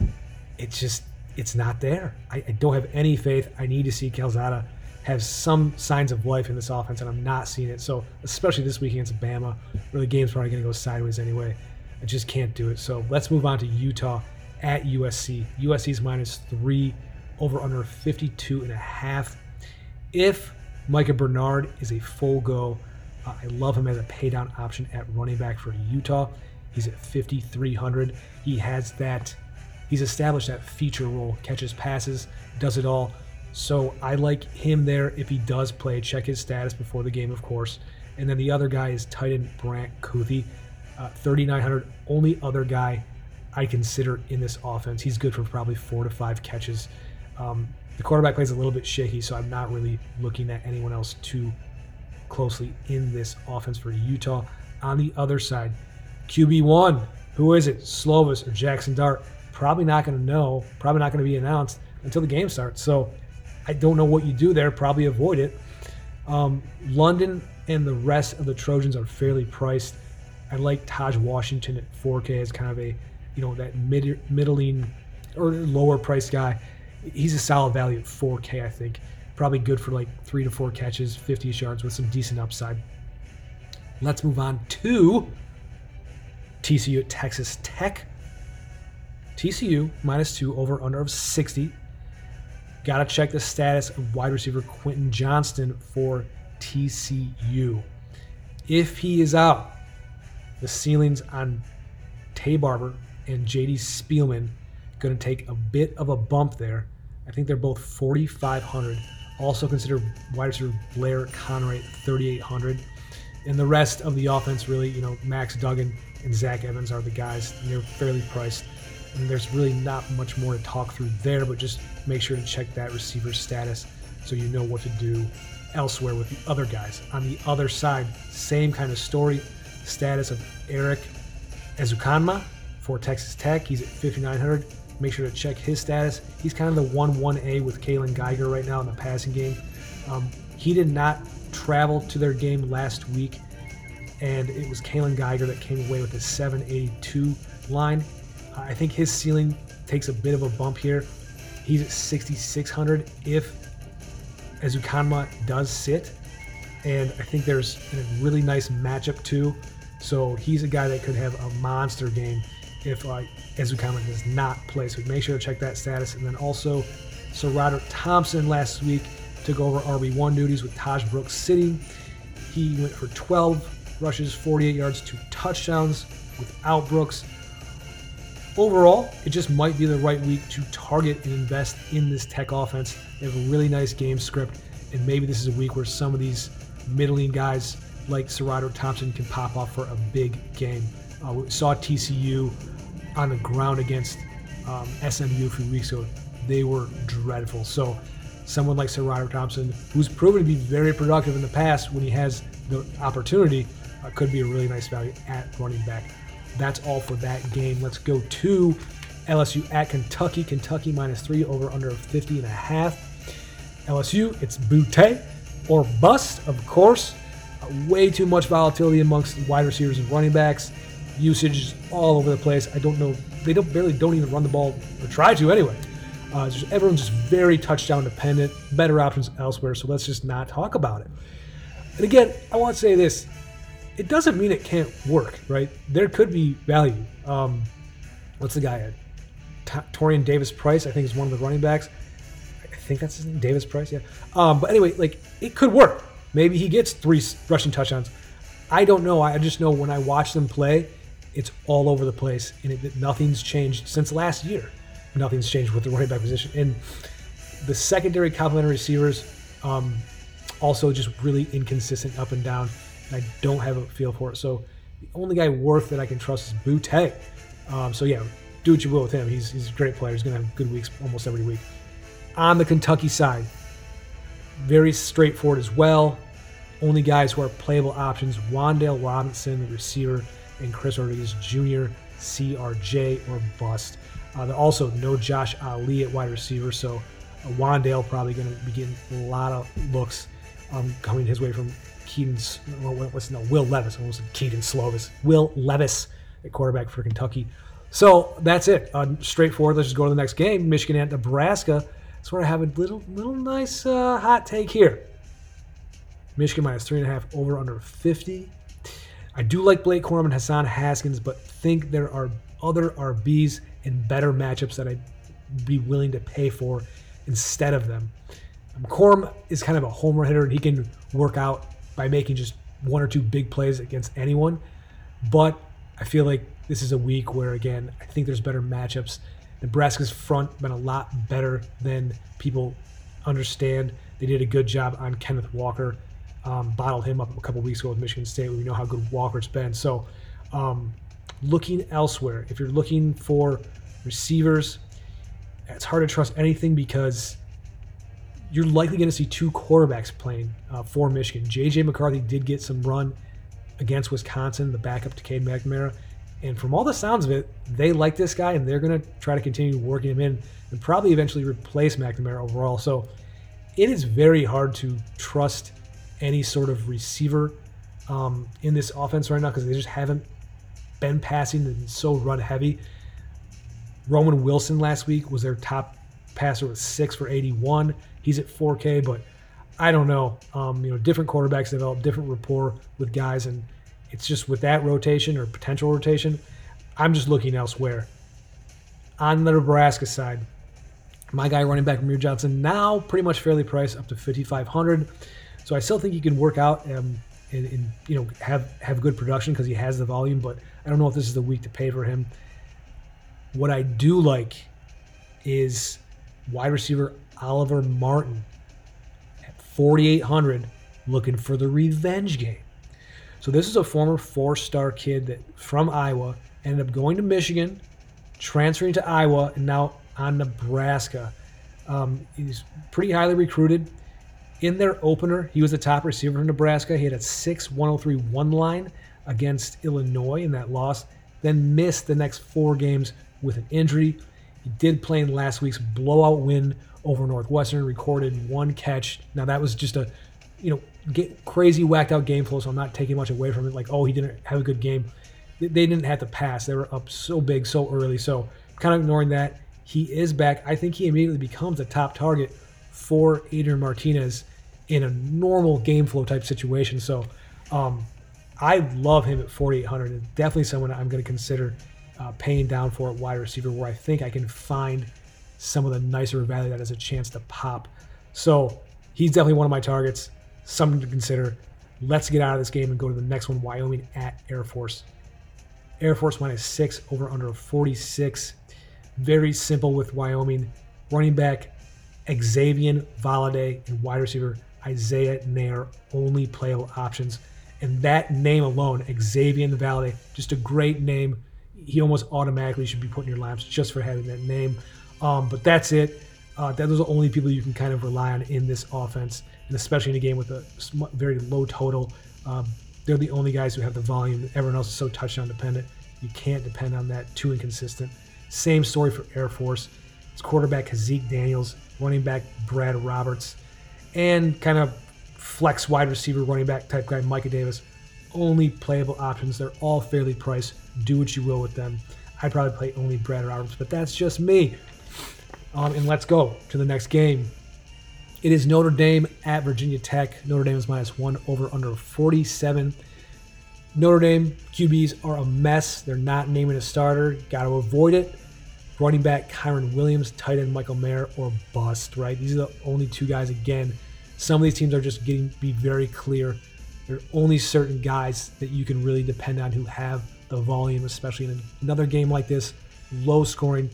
It's just, it's not there. I, I, don't have any faith. I need to see Calzada have some signs of life in this offense, and I'm not seeing it. So, especially this week against Bama, where the game's probably going to go sideways anyway. I just can't do it. So, let's move on to Utah at USC. USC's minus three, over under 52 and a half. If Micah Bernard is a full go, uh, I love him as a paydown option at running back for Utah. He's at 5,300. He has that He's established that feature role, catches passes, does it all. So I like him there if he does play. Check his status before the game, of course. And then the other guy is tight end Brant Kuithe, uh, 3,900. Only other guy I consider in this offense. He's good for probably four to five catches. Um, the quarterback plays a little bit shaky, so I'm not really looking at anyone else too closely in this offense for Utah. On the other side, QB1, who is it? Slovis or Jaxson Dart? Probably not going to know, probably not going to be announced until the game starts. So I don't know what you do there. Probably avoid it. Um, London and the rest of the Trojans are fairly priced. I like Tahj Washington at 4K as kind of a, you know, that mid middling or lower price guy. He's a solid value at 4K, I think. Probably good for like three to four catches, 50 yards with some decent upside. Let's move on to TCU at Texas Tech. TCU minus two over under of 60. Got to check the status of wide receiver Quentin Johnston for TCU. If he is out, the ceilings on Taye Barber and JD Spielman going to take a bit of a bump there. I think they're both 4,500. Also consider wide receiver Blair Conroy 3,800. And the rest of the offense, really, you know, Max Duggan and Zach Evans are the guys. They're fairly priced. And there's really not much more to talk through there, but just make sure to check that receiver status so you know what to do elsewhere with the other guys. On the other side, same kind of story. Status of Erik Ezukanma for Texas Tech. He's at 5,900. Make sure to check his status. He's kind of the 1 1A with Kaylon Geiger right now in the passing game. Um, he did not travel to their game last week, and it was Kaylon Geiger that came away with a 782 line. I think his ceiling takes a bit of a bump here. He's at 6,600 if Ezukanma does sit. And I think there's a really nice matchup too. So he's a guy that could have a monster game if uh, Ezukanma does not play. So make sure to check that status. And then also, SaRodorick Thompson last week took over RB1 duties with Tahj Brooks sitting. He went for 12 rushes, 48 yards, two touchdowns without Brooks overall, it just might be the right week to target and invest in this Tech offense. They have a really nice game script, and maybe this is a week where some of these middling guys like SaRodorick Thompson can pop off for a big game. Uh, we saw TCU on the ground against um, SMU a few weeks ago. They were dreadful. So, someone like SaRodorick Thompson, who's proven to be very productive in the past when he has the opportunity, uh, could be a really nice value at running back. That's all for that game. Let's go to LSU at Kentucky. Kentucky minus three over under 50 and a half. LSU, it's Boutte or bust, of course. Uh, way too much volatility amongst wide receivers and running backs. Usage all over the place. I don't know. They don't barely don't even run the ball or try to anyway. Uh, just, everyone's just very touchdown dependent. Better options elsewhere. So let's just not talk about it. And again, I want to say this: it doesn't mean it can't work, right? There could be value. Um, what's the guy? T- Tyrion Davis Price, I think, is one of the running backs. I think that's his name, Davis Price, yeah. Um, but anyway, like it could work. Maybe he gets three rushing touchdowns. I don't know. I just know when I watch them play, it's all over the place, and it, nothing's changed since last year. Nothing's changed with the running back position, and the secondary complementary receivers um, also just really inconsistent up and down. I don't have a feel for it. So the only guy worth that I can trust is Boutte. Um, so yeah, do what you will with him. He's, he's a great player. He's going to have good weeks almost every week. On the Kentucky side, very straightforward as well. Only guys who are playable options: Wan'Dale Robinson, the receiver, and Chris Rodriguez Jr. CRJ or bust. Uh, also no Josh Ali at wide receiver, so Wan'Dale probably going to be getting a lot of looks um, coming his way from Keaton, what's no Will Levis, almost Kedon Slovis, Will Levis at quarterback for Kentucky. So that's it. Uh, straightforward. Let's just go to the next game. Michigan at Nebraska. Sort I have a little, little nice uh, hot take here. Michigan minus three and a half over under 50. I do like Blake Corum and Hassan Haskins, but think there are other RBs and better matchups that I'd be willing to pay for instead of them. Um, Corum is kind of a homer hitter, and he can work out by making just one or two big plays against anyone. But I feel like this is a week where, again, I think there's better matchups. Nebraska's front been a lot better than people understand. They did a good job on Kenneth Walker. Um, bottled him up a couple weeks ago with Michigan State. We know how good Walker's been. So, um, looking elsewhere, if you're looking for receivers, it's hard to trust anything because you're likely going to see two quarterbacks playing uh, for Michigan. J.J. McCarthy did get some run against Wisconsin, the backup to Cade McNamara. And from all the sounds of it, they like this guy and they're going to try to continue working him in and probably eventually replace McNamara overall. So it is very hard to trust any sort of receiver um, in this offense right now because they just haven't been passing and so run heavy. Roman Wilson last week was their top passer with six for 81. He's at 4K, but I don't know. Um, you know, different quarterbacks develop different rapport with guys, and it's just with that rotation or potential rotation, I'm just looking elsewhere. On the Nebraska side, my guy running back Rahmir Johnson now pretty much fairly priced up to 5,500. So I still think he can work out um, and, and you know have have good production because he has the volume. But I don't know if this is the week to pay for him. What I do like is wide receiver Oliver Martin at 4,800 looking for the revenge game. So this is a former four-star kid that from Iowa ended up going to Michigan, transferring to Iowa, and now on Nebraska. Um, he's pretty highly recruited. In their opener, he was the top receiver in Nebraska. He had a 6 103 1 line against Illinois in that loss. then missed the next four games with an injury. He did play in last week's blowout win over Northwestern, recorded one catch. Now that was just a, you know, crazy whacked out game flow, so I'm not taking much away from it. Like, oh, he didn't have a good game. They didn't have to pass. They were up so big so early. So kind of ignoring that. He is back. I think he immediately becomes a top target for Adrian Martinez in a normal game flow type situation. So um, I love him at 4,800. And definitely someone I'm going to consider uh, paying down for at wide receiver where I think I can find some of the nicer value that has a chance to pop. So he's definitely one of my targets. Something to consider. Let's get out of this game and go to the next one Wyoming at Air Force. Air Force minus six over under 46. Very simple with Wyoming. Running back Xavier Valladay and wide receiver Isaiah Neyor, only playable options. And that name alone, Xavier Valladay, just a great name. He almost automatically should be put in your laps just for having that name. Um, but that's it. Uh, that those are the only people you can kind of rely on in this offense, and especially in a game with a very low total. Um, they're the only guys who have the volume. Everyone else is so touchdown dependent. You can't depend on that. Too inconsistent. Same story for Air Force. It's quarterback Zeke Daniels, running back Brad Roberts, and kind of flex wide receiver running back type guy Micah Davis. Only playable options. They're all fairly priced. Do what you will with them. I'd probably play only Brad Roberts, but that's just me. Um, and let's go to the next game. It is Notre Dame at Virginia Tech. Notre Dame is minus one over under 47. Notre Dame QBs are a mess. They're not naming a starter. Got to avoid it. Running back Kyren Williams, tight end Michael Mayer, or bust, right? These are the only two guys. Again, some of these teams are just getting be very clear. There are only certain guys that you can really depend on who have the volume, especially in another game like this, low scoring.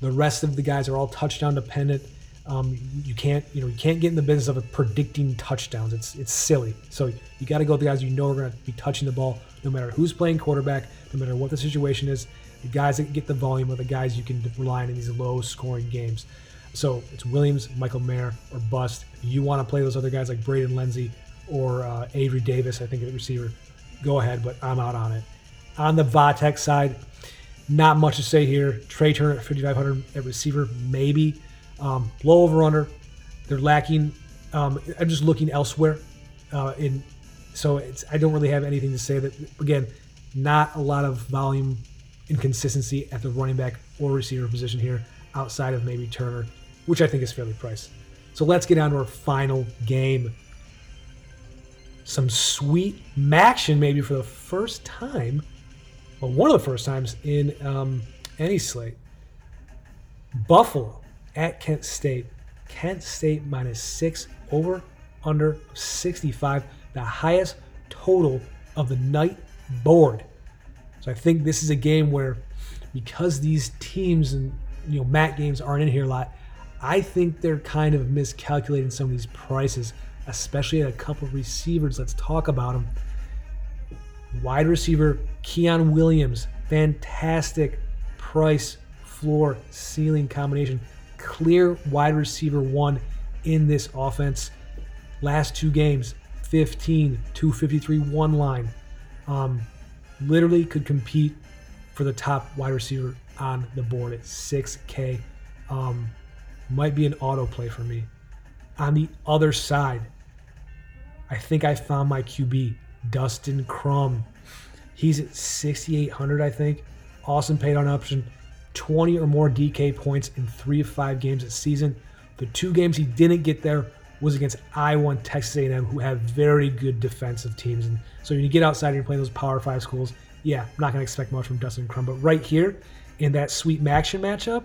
The rest of the guys are all touchdown dependent. Um, you can't, you know, you can't get in the business of predicting touchdowns. It's it's silly. So you got to go with the guys you know are going to be touching the ball, no matter who's playing quarterback, no matter what the situation is. The guys that get the volume are the guys you can rely on in these low-scoring games. So it's Williams, Michael Mayer, or bust. If you want to play those other guys like Braden Lenzy or uh, Avery Davis, I think at receiver, go ahead. But I'm out on it. On the Vatek side, not much to say here. Tre Turner at 5,500 at receiver, maybe. Um, low over under. They're lacking. Um, I'm just looking elsewhere. Uh, in so it's I don't really have anything to say. That again, not a lot of volume inconsistency at the running back or receiver position here, outside of maybe Turner, which I think is fairly priced. So let's get on to our final game. Some sweet action, maybe for the first time well, one of the first times in um, any slate. Buffalo at Kent State. Kent State minus six over under 65, the highest total of the night board. So I think this is a game where, because these teams and you know MAC games aren't in here a lot, I think they're kind of miscalculating some of these prices, especially at a couple receivers. Let's talk about them. Wide receiver Keon Williams, fantastic price, floor, ceiling combination. Clear wide receiver one in this offense. Last two games, 15, 253, one line. Um, literally could compete for the top wide receiver on the board at 6K. Um, might be an auto play for me. On the other side, I think I found my QB. Dustin Crum. He's at 6,800, I think. Awesome paid on option. 20 or more DK points in three of five games this season. The two games he didn't get there was against Iowa and Texas A&M, who have very good defensive teams. And so when you get outside and you're playing those Power Five schools, yeah, I'm not going to expect much from Dustin Crum. But right here in that sweet action matchup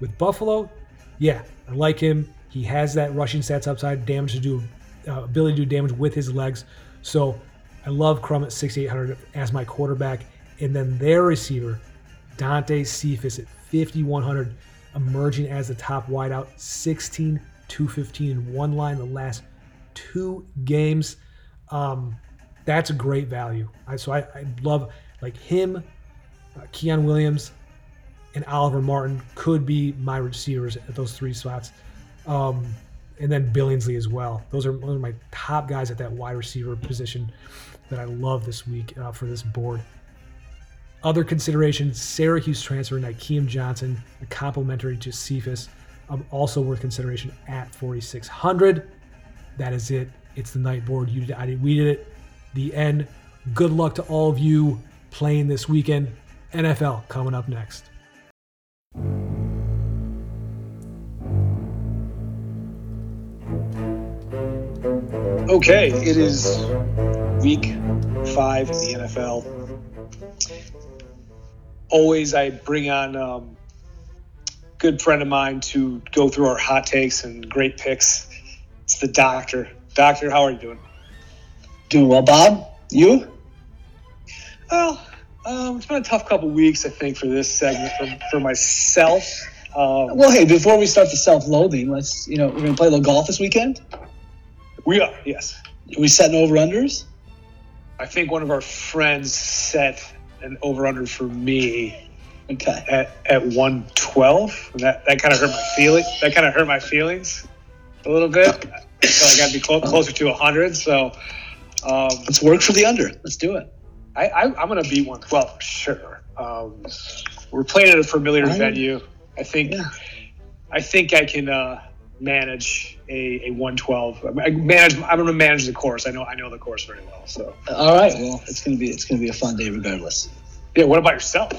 with Buffalo, yeah, I like him. He has that rushing stats upside, damage to do, uh, ability to do damage with his legs. So I love Crum at 6,800 as my quarterback. And then their receiver, Dante Cephas at 5,100, emerging as the top wideout, 16, 215 in one line the last two games. Um, that's a great value. I, so I, I love like him, uh, Keon Williams, and Oliver Martin could be my receivers at those three spots. Um, and then Billingsley as well. Those are, my top guys at that wide receiver position that I love this week uh, for this board. Other considerations Syracuse transfer Nykeim Johnson, a complimentary to Cephas, um, also worth consideration at 4,600. That is it. It's the night board. You did, I did, we did it. The end. Good luck to all of you playing this weekend. NFL coming up next. Okay, it is week five in the NFL. Always, I bring on um, good friend of mine to go through our hot takes and great picks. It's the doctor. Doctor, how are you doing? Doing well, Bob. You? Well, um, it's been a tough couple weeks, I think, for this segment for, for myself. Um, well, hey, before we start the self-loathing, let's you know we're gonna play a little golf this weekend. We are, yes. Are we setting over unders? I think one of our friends set an over under for me Okay. at, at 112. And that, that kind of hurt my feeling. That kind of hurt my feelings a little bit. So I got to be clo- closer to 100. So um, Let's work for the under. Let's do it. I, I, I'm going to be 112 for sure. Um, we're playing at a familiar Right. venue. I think Yeah. I think I can uh, manage a, a 112. I manage. I'm going to manage the course. I know I know the course very well. So All right. Well, it's gonna be it's gonna be a fun day regardless. yeah. What about yourself?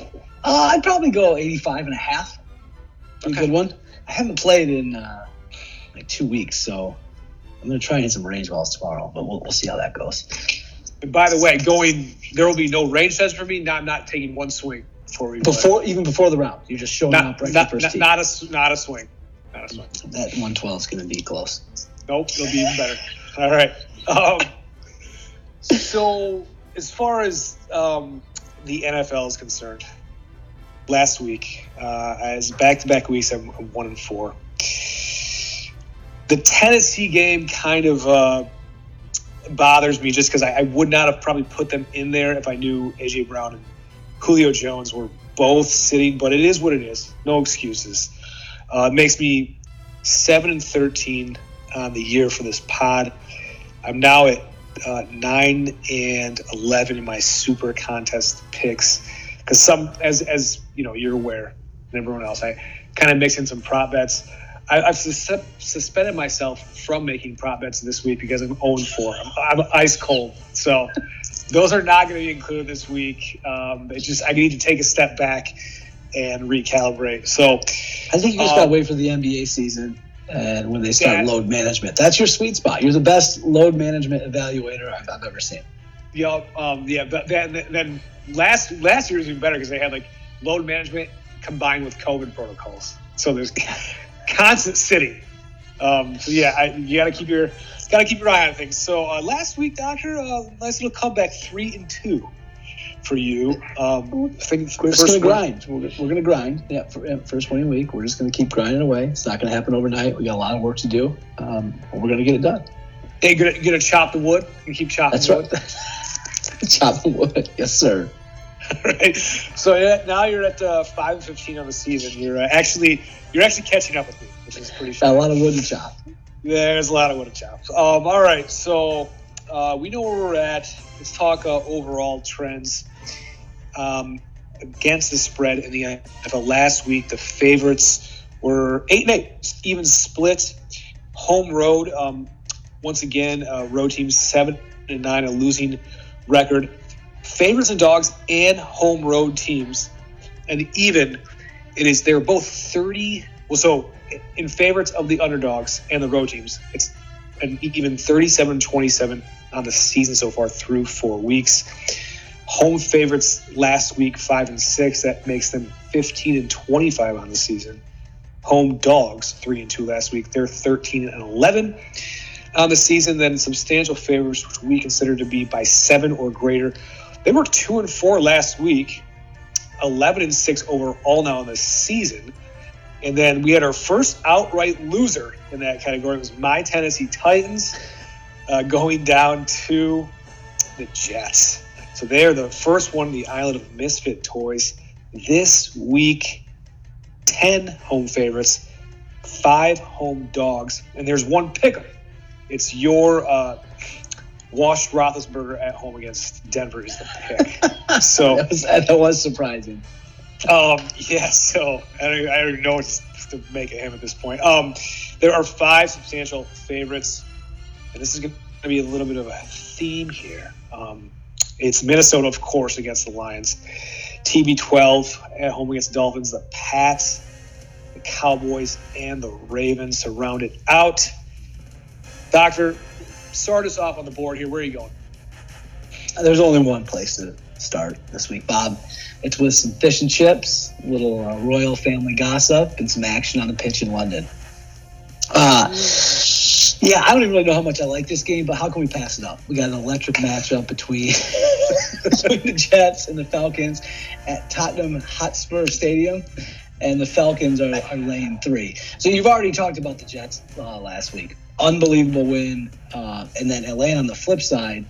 Uh, I'd probably go 85 and a half. Pretty Okay. good one. I haven't played in uh, like two weeks, so I'm gonna try and hit some range balls tomorrow, but we'll, we'll see how that goes. And by the way, going there will be no range test for me. Now I'm not taking one swing before we. Before even before the round, you're just showing not up right not, the first not, not a not a swing. Swing. that 112 is gonna be close. Nope, it'll be even better. All right. Um, so as far as um, the NFL is concerned, last week, uh, as back-to-back weeks, I'm, I'm one and four. The Tennessee game kind of uh, bothers me just because I, I would not have probably put them in there if I knew AJ Brown and Julio Jones were both sitting. But it is what it is. No excuses. Uh, it makes me seven and thirteen on the year for this pod. I'm now at uh, nine and eleven in my super contest picks because some, as as you know, you're aware, and everyone else, I kind of mix in some prop bets. I, I've sus- suspended myself from making prop bets this week because I'm 0 4. I'm, I'm ice cold, so those are not going to be included this week. Um, it's just I need to take a step back and recalibrate. So I think you just Um, gotta wait for the NBA season and when they start Yeah. load management. That's your sweet spot. You're the best load management evaluator I've, I've ever seen. Yeah, um, yeah, but then, then last last year was even better because they had like load management combined with COVID protocols. So there's constant sitting. Um, so yeah, I, you got to keep your got to keep your eye on things. So uh, last week, Doctor, uh, nice little comeback, three and two for you. Um, think We're just gonna grind. We're, we're gonna grind. Yeah, for, yeah, first winning week. We're just gonna keep grinding away. It's not gonna happen overnight. We got a lot of work to do. Um, but we're gonna get it done. Hey, gonna gonna chop the wood and keep chopping That's wood. right. the wood. Yes, sir. right? So yeah, now you're at uh, five and fifteen on the season. You're uh, actually you're actually catching up with me, which is pretty. Got a lot of wood to chop. There's a lot of wood to chop. Um, all right, so uh, we know where we're at. Let's talk uh, overall trends um, against the spread in the NFL. Last week, the favorites were eight and eight, even split. Home road, um, once again, uh, road teams seven and nine, a losing record. Favorites and dogs and home road teams, and even it is they're both thirty. Well, so in favorites of the underdogs and the road teams, it's an even 37-27 on the season so far through four weeks. Home favorites last week five and six. That makes them 15 and 25 on the season. Home dogs three and two last week. They're 13 and 11 on the season. Then substantial favorites, which we consider to be by seven or greater. They were two and four last week. 11 and 6 overall now in the season. And then we had our first outright loser in that category. It was my Tennessee Titans uh, going down to the Jets. So they are the first one in the island of misfit toys. This week, 10 home favorites, five home dogs, and there's one pick 'em. It's your uh, Washed Roethlisberger at home against Denver is the pick. so that was, that was surprising. Um, yeah, so I don't, I don't even know what to make of him at this point. Um, there are five substantial favorites, and this is going to be a little bit of a theme here. Um, it's Minnesota, of course, against the Lions. TB12 at home against the Dolphins. The Pats, the Cowboys, and the Ravens surround it out. Doctor, start us off on the board here. Where are you going? There's only one place to start this week, Bob. It's with some fish and chips, a little uh, royal family gossip, and some action on the pitch in London. Uh, yeah, I don't even really know how much I like this game, but how can we pass it up? We got an electric matchup between, between the Jets and the Falcons at Tottenham Hotspur Stadium, and the Falcons are, are laying three. So you've already talked about the Jets uh, last week. Unbelievable win, uh, and then Atlanta on the flip side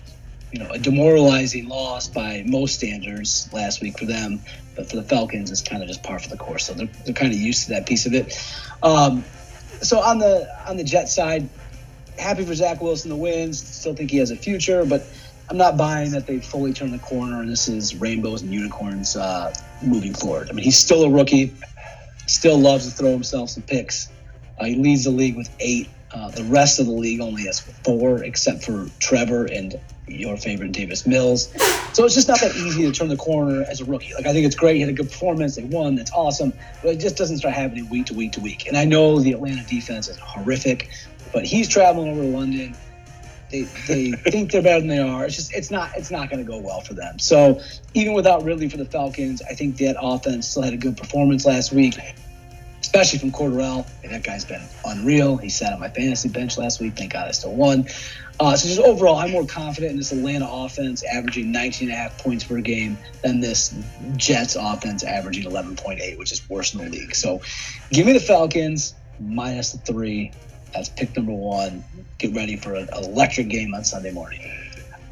you know, a demoralizing loss by most standards last week for them. But for the Falcons, it's kind of just par for the course. So they're, they're kind of used to that piece of it. Um, so on the on the Jet side, happy for Zach Wilson the wins. Still think he has a future, but I'm not buying that they fully turned the corner and this is rainbows and unicorns uh, moving forward. I mean, he's still a rookie. Still loves to throw himself some picks. Uh, he leads the league with eight. Uh, the rest of the league only has four, except for Trevor and your favorite Davis Mills. So it's just not that easy to turn the corner as a rookie. Like I think it's great. He had a good performance. They won. That's awesome. But it just doesn't start happening week to week to week. And I know the Atlanta defense is horrific, but he's traveling over to London. They, they think they're better than they are. It's just it's not it's not going to go well for them. So even without Ridley for the Falcons, I think that offense still had a good performance last week especially from Cordarrelle. And that guy's been unreal. He sat on my fantasy bench last week. Thank God I still won. Uh, so just overall, I'm more confident in this Atlanta offense averaging 19 and a half points per game than this Jets offense averaging 11.8, which is worse in the league. So give me the Falcons minus the three. That's pick number one. Get ready for an electric game on Sunday morning.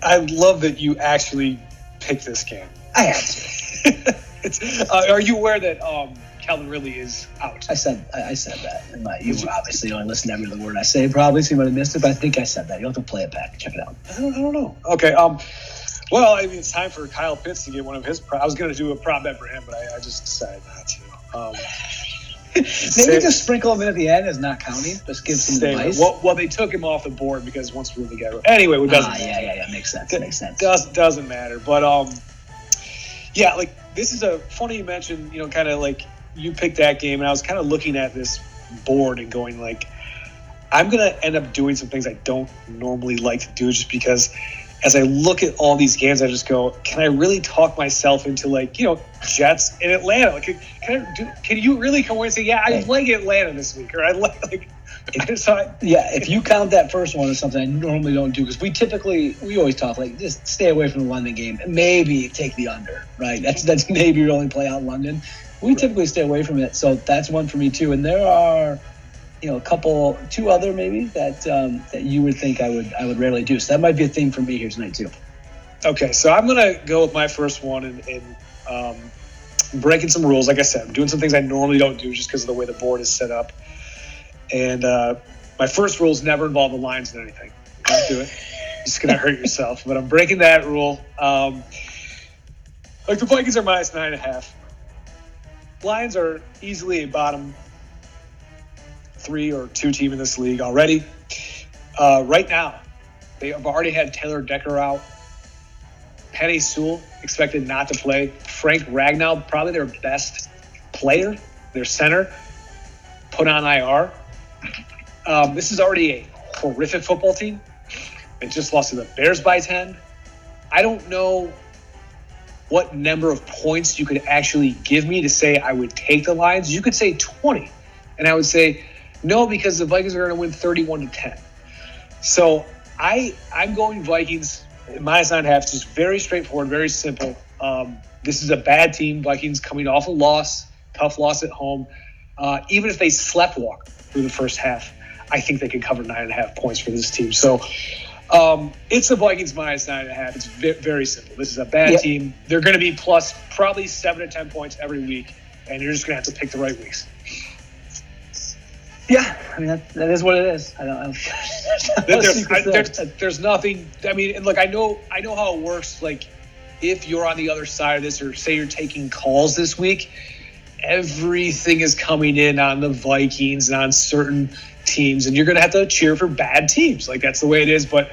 I love that you actually picked this game. I had to. uh, are you aware that um, Calvin Ridley is out. I said I said that. My, you obviously only listen to every other word I say, probably, so you might have missed it, but I think I said that. You'll have to play it back. Check it out. I don't, I don't know. Okay. Um. Well, I mean, it's time for Kyle Pitts to get one of his. Pro- I was going to do a prop bet for him, but I, I just decided not to. Um, Maybe just sprinkle him in at the end as not counting. Just give some advice. Well, well, they took him off the board because once we really got anyway, it doesn't. Ah, yeah, yeah, yeah. Makes sense. Makes sense. Does doesn't matter, but um, yeah, like this is a funny you mentioned. You know, kind of like you picked that game, and I was kind of looking at this board and going like, I'm gonna end up doing some things I don't normally like to do, just because as I look at all these games, I just go, can I really talk myself into like you know Jets in Atlanta? Like, can, can, I do, can you really come away and say, yeah, I like Atlanta this week, or I like like. so I, yeah, if you count that first one as something I normally don't do, because we typically we always talk like just stay away from the London game, and maybe take the under, right? That's mm-hmm. that's maybe your only play out in London we typically stay away from it. So that's one for me too. And there are, you know, a couple, two other maybe that um, that you would think I would I would rarely do. So that might be a theme for me here tonight too. Okay, so I'm gonna go with my first one and, and um, breaking some rules. Like I said, I'm doing some things I normally don't do just because of the way the board is set up. And uh, my first rule is never involve the lines in anything. Don't do it. Just gonna hurt yourself. But I'm breaking that rule. Um, like the Vikings are minus nine and a half. Lions are easily a bottom three or two team in this league already. Uh, right now, they have already had Taylor Decker out. Penei Sewell expected not to play. Frank Ragnow, probably their best player, their center, put on IR. Um, this is already a horrific football team. They just lost to the Bears by 10. I don't know what number of points you could actually give me to say I would take the Lions. You could say 20. And I would say, no, because the Vikings are going to win 31 to 10. So I I'm going Vikings minus nine and a half. It's just very straightforward, very simple. Um, this is a bad team. Vikings coming off a loss, tough loss at home. Uh, even if they slept walk through the first half, I think they could cover nine and a half points for this team. So um, it's the Vikings minus nine and a half. It's very simple. This is a bad yep. team. They're going to be plus probably seven to ten points every week, and you're just going to have to pick the right weeks. Yeah, I mean that, that is what it is. I don't. I don't there's, I, there's, there's, nothing. I mean, and look, I know, I know how it works. Like, if you're on the other side of this, or say you're taking calls this week, everything is coming in on the Vikings and on certain teams, and you're going to have to cheer for bad teams. Like that's the way it is. But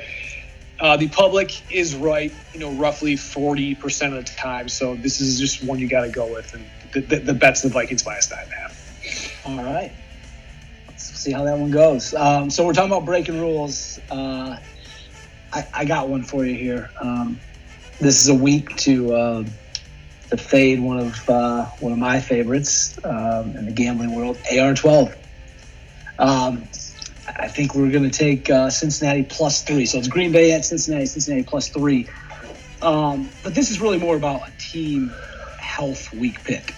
uh, the public is right, you know, roughly 40% of the time. So this is just one you got to go with, and the, the, the bet's the Vikings minus nine and a half. All right see how that one goes. Um, so we're talking about breaking rules. Uh, I, I, got one for you here. Um, this is a week to uh, to fade one of uh, one of my favorites um, in the gambling world, AR12. Um, I think we're going to take uh, Cincinnati plus three. So it's Green Bay at Cincinnati, Cincinnati plus three. Um, but this is really more about a team health week pick.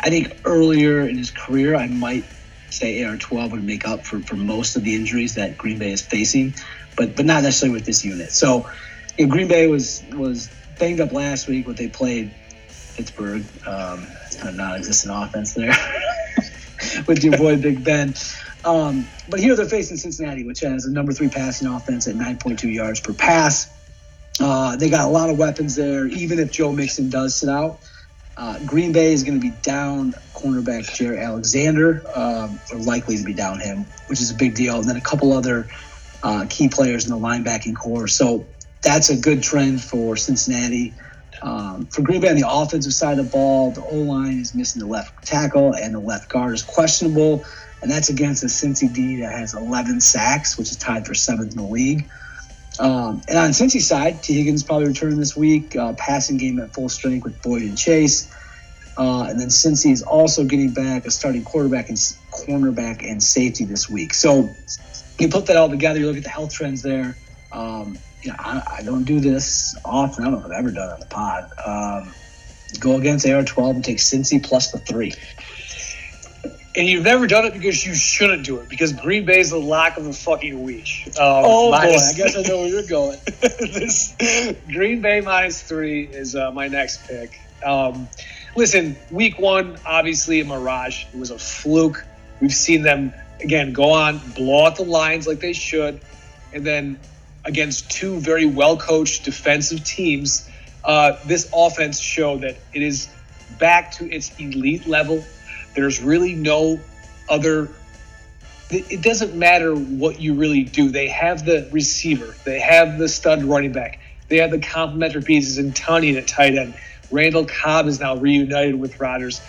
I think earlier in his career, I might say AR12 would make up for, for most of the injuries that Green Bay is facing, but but not necessarily with this unit. So, you know, Green Bay was was banged up last week when they played Pittsburgh, um, of non-existent offense there with your boy Big Ben. Um, but here they're facing Cincinnati, which has a number three passing offense at 9.2 yards per pass. Uh, they got a lot of weapons there. Even if Joe Mixon does sit out, uh, Green Bay is going to be down cornerback Jaire Alexander, um, or likely to be down him, which is a big deal. And then a couple other uh, key players in the linebacking core. So that's a good trend for Cincinnati. Um, for Green Bay on the offensive side of the ball, the O line is missing the left tackle and the left guard is questionable. And that's against a Cincy D that has 11 sacks, which is tied for seventh in the league. Um, and on Cincy side, Tee Higgins probably returning this week. Uh, passing game at full strength with Boyd and Chase. Uh, and then Cincy is also getting back a starting quarterback and cornerback and safety this week. So you put that all together, you look at the health trends there. Um, you know, I, I, don't do this often. I don't know if I've ever done it on the pod. Um, go against AR12 and take Cincy plus the three and you've never done it because you shouldn't do it because Green Bay is the lock of the fucking week. Um, oh minus, boy, I guess I know where you're going. this Green Bay minus three is uh, my next pick. Um, listen, week one obviously a mirage. It was a fluke. We've seen them again go on blow out the lines like they should, and then against two very well coached defensive teams, uh, this offense showed that it is back to its elite level there's really no other. It doesn't matter what you really do. They have the receiver, they have the stud running back, they have the complementary pieces in Tonyan at tight end. Randall Cobb is now reunited with Rodgers.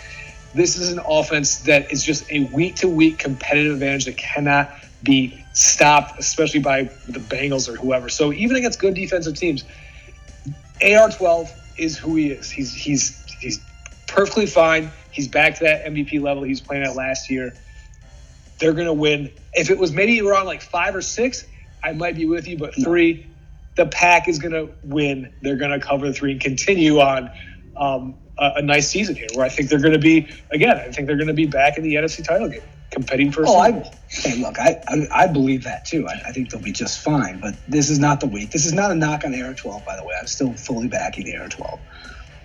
This is an offense that is just a week to week competitive advantage that cannot be stopped, especially by the Bengals or whoever. So even against good defensive teams, AR twelve is who he is. He's he's he's perfectly fine. He's back to that MVP level he was playing at last year. They're going to win. If it was maybe around like five or six, I might be with you, but three, the pack is going to win. They're going to cover the three and continue on um, a, a, nice season here, where I think they're going to be again. I think they're going to be back in the NFC title game, competing for. Oh, I, hey, look, I, I, I believe that too. I, I, think they'll be just fine. But this is not the week. This is not a knock on Air 12, by the way. I'm still fully backing Air 12.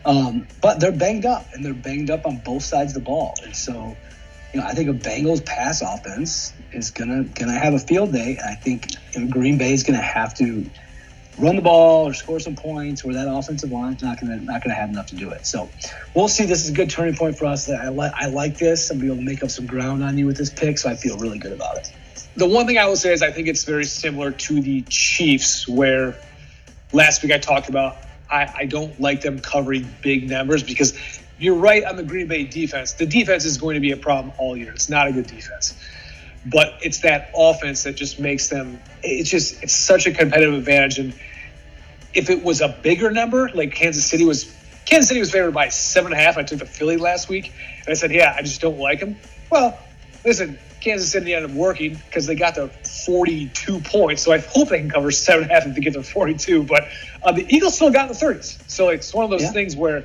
Um, but they're banged up, and they're banged up on both sides of the ball. And so, you know, I think a Bengals pass offense is gonna gonna have a field day. I think Green Bay is gonna have to run the ball or score some points, where that offensive line's not gonna not gonna have enough to do it. So we'll see. This is a good turning point for us. I like I like this. I'm be able to make up some ground on you with this pick, so I feel really good about it. The one thing I will say is I think it's very similar to the Chiefs, where last week I talked about I, I don't like them covering big numbers because you're right on the Green Bay defense. The defense is going to be a problem all year. It's not a good defense. But it's that offense that just makes them it's just it's such a competitive advantage. And if it was a bigger number, like Kansas City was Kansas City was favored by seven and a half. I took the Philly last week and I said, Yeah, I just don't like them. Well, listen, Kansas City ended up working because they got to 42 points. So I hope they can cover seven and a half if they get to 42. But uh, the Eagles still got in the 30s. So it's one of those yeah. things where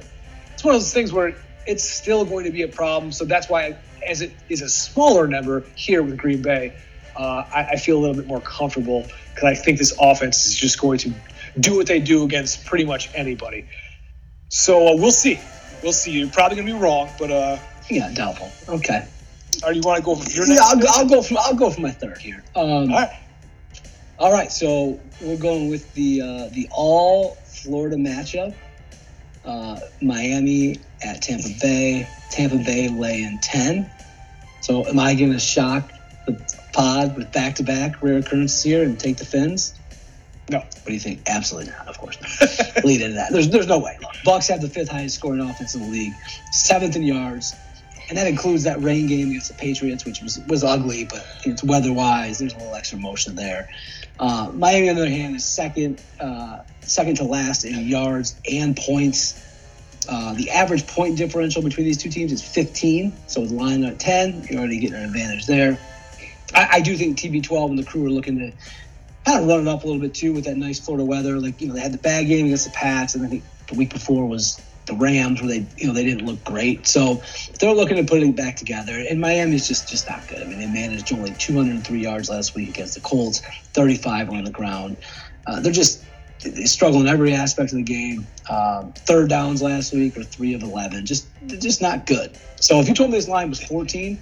it's one of those things where it's still going to be a problem. So that's why, as it is a smaller number here with Green Bay, uh, I, I, feel a little bit more comfortable because I think this offense is just going to do what they do against pretty much anybody. So uh, we'll see. We'll see. You're probably going to be wrong, but uh, yeah, doubtful. Okay. Or do you want to go for your Yeah, next? I'll. I'll go for I'll go for my third here. Um, All right. All right, so we're going with the uh, the all Florida matchup. Uh, Miami at Tampa Bay. Tampa Bay lay in ten. So am I going to shock the pod with back to back rare occurrences here and take the Fins? No. What do you think? Absolutely not. Of course not. Lead into that. There's there's no way. Bucks have the fifth highest scoring offense in the league, seventh in yards, and that includes that rain game against the Patriots, which was was ugly, but it's weather wise. There's a little extra motion there. Uh, Miami, on the other hand, is second uh, second to last in yards and points. Uh, the average point differential between these two teams is 15. So with line at 10, you're already getting an advantage there. I, I do think TB12 and the crew are looking to kind of run it up a little bit too with that nice Florida weather. Like you know, they had the bad game against the Pats, and I think the week before was the Rams, where they you know they didn't look great. So they're looking to put it back together. And Miami's just just not good. I mean, they managed only 203 yards last week against the Colts, 35 on the ground. Uh, they're just they struggle in every aspect of the game. Um, third downs last week are three of 11. Just just not good. So if you told me this line was 14.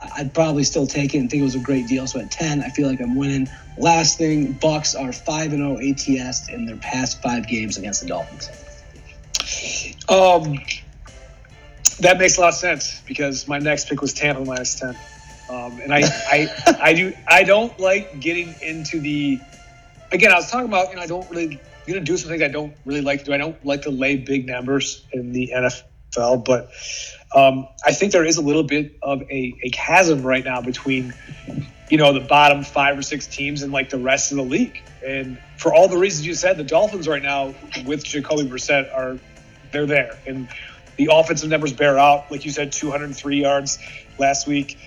I'd probably still take it and think it was a great deal. So at 10, I feel like I'm winning. Last thing, Bucks are 5 and 0 ATS in their past five games against the Dolphins. Um, that makes a lot of sense because my next pick was Tampa minus ten, um, and I, I, I do, I don't like getting into the. Again, I was talking about, you know, I don't really I'm gonna do some things I don't really like to do. I don't like to lay big numbers in the NFL, but um, I think there is a little bit of a, a chasm right now between, you know, the bottom five or six teams and like the rest of the league. And for all the reasons you said, the Dolphins right now with Jacoby Brissett are they're there, and the offensive numbers bear out. Like you said, 203 yards last week,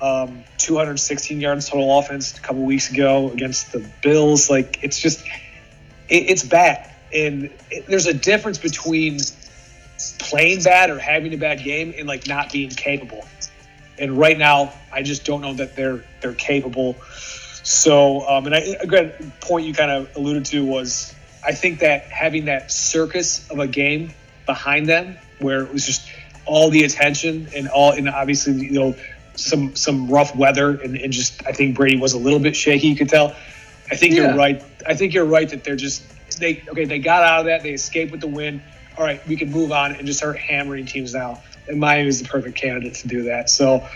um, 216 yards total offense a couple weeks ago against the Bills. Like it's just it, it's bad, and it, there's a difference between playing bad or having a bad game and like not being capable. And right now, I just don't know that they're they're capable. So, um, and I, again, point you kind of alluded to was I think that having that circus of a game behind them, where it was just all the attention and all, and obviously you know some some rough weather, and, and just I think Brady was a little bit shaky. You could tell. I think Yeah. you're right. I think you're right that they're just they okay. They got out of that. They escaped with the win. All right, we can move on and just start hammering teams now. And Miami is the perfect candidate to do that. So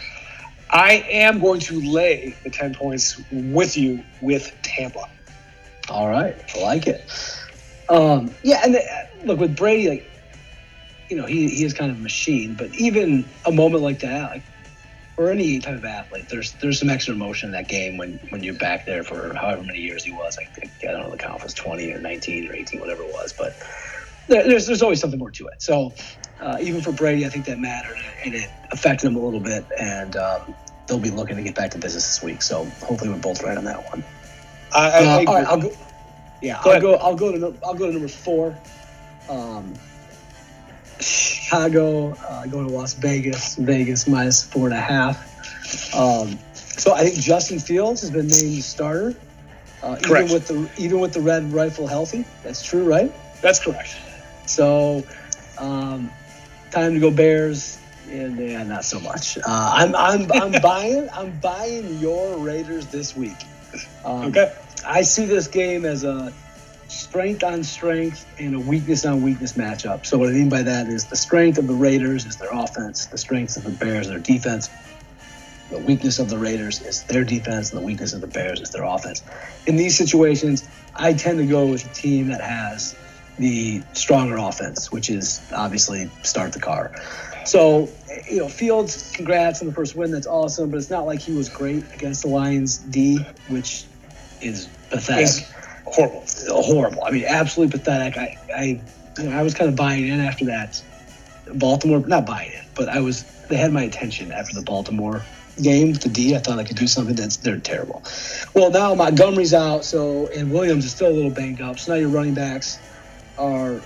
I am going to lay the 10 points with you with Tampa. All right, I like it. Um, yeah, and uh, look with Brady, like you know, he, he is kind of a machine, but even a moment like that, like or any type of athlete, there's there's some extra emotion in that game when when you're back there for however many years he was. I think I don't know the count was 20 or 19 or 18, whatever it was, but there, there's there's always something more to it. So uh, even for Brady, I think that mattered and it affected him a little bit, and um, they'll be looking to get back to business this week. So hopefully we're both right on that one. I, I, Uh, I right, I'll go. Yeah, Go I'll ahead. go. I'll go to. I'll go to number four. Um, Chicago uh, going to Las Vegas. Vegas minus four and a half. Um, so I think Justin Fields has been named the starter. Uh, Correct. even with the even with the red rifle healthy, that's true, right? That's correct. So, um, time to go Bears, and yeah, not so much. Uh, I'm I'm I'm buying I'm buying your Raiders this week. Um, Okay. I see this game as a strength on strength and a weakness on weakness matchup. So what I mean by that is the strength of the Raiders is their offense, the strength of the Bears is their defense. The weakness of the Raiders is their defense, and the weakness of the Bears is their offense. In these situations, I tend to go with a team that has the stronger offense, which is obviously start the car. So, you know, Fields, congrats on the first win. That's awesome, but it's not like he was great against the Lions D, which is pathetic It's horrible. horrible. I mean, absolutely pathetic. I, I, you know, I was kind of buying in after that. Baltimore, not buying in, but I was. They had my attention after the Baltimore game, the D. I thought I could do something. That's they're terrible. Well, now Montgomery's out, so and Williams is still a little banged up. So now your running backs are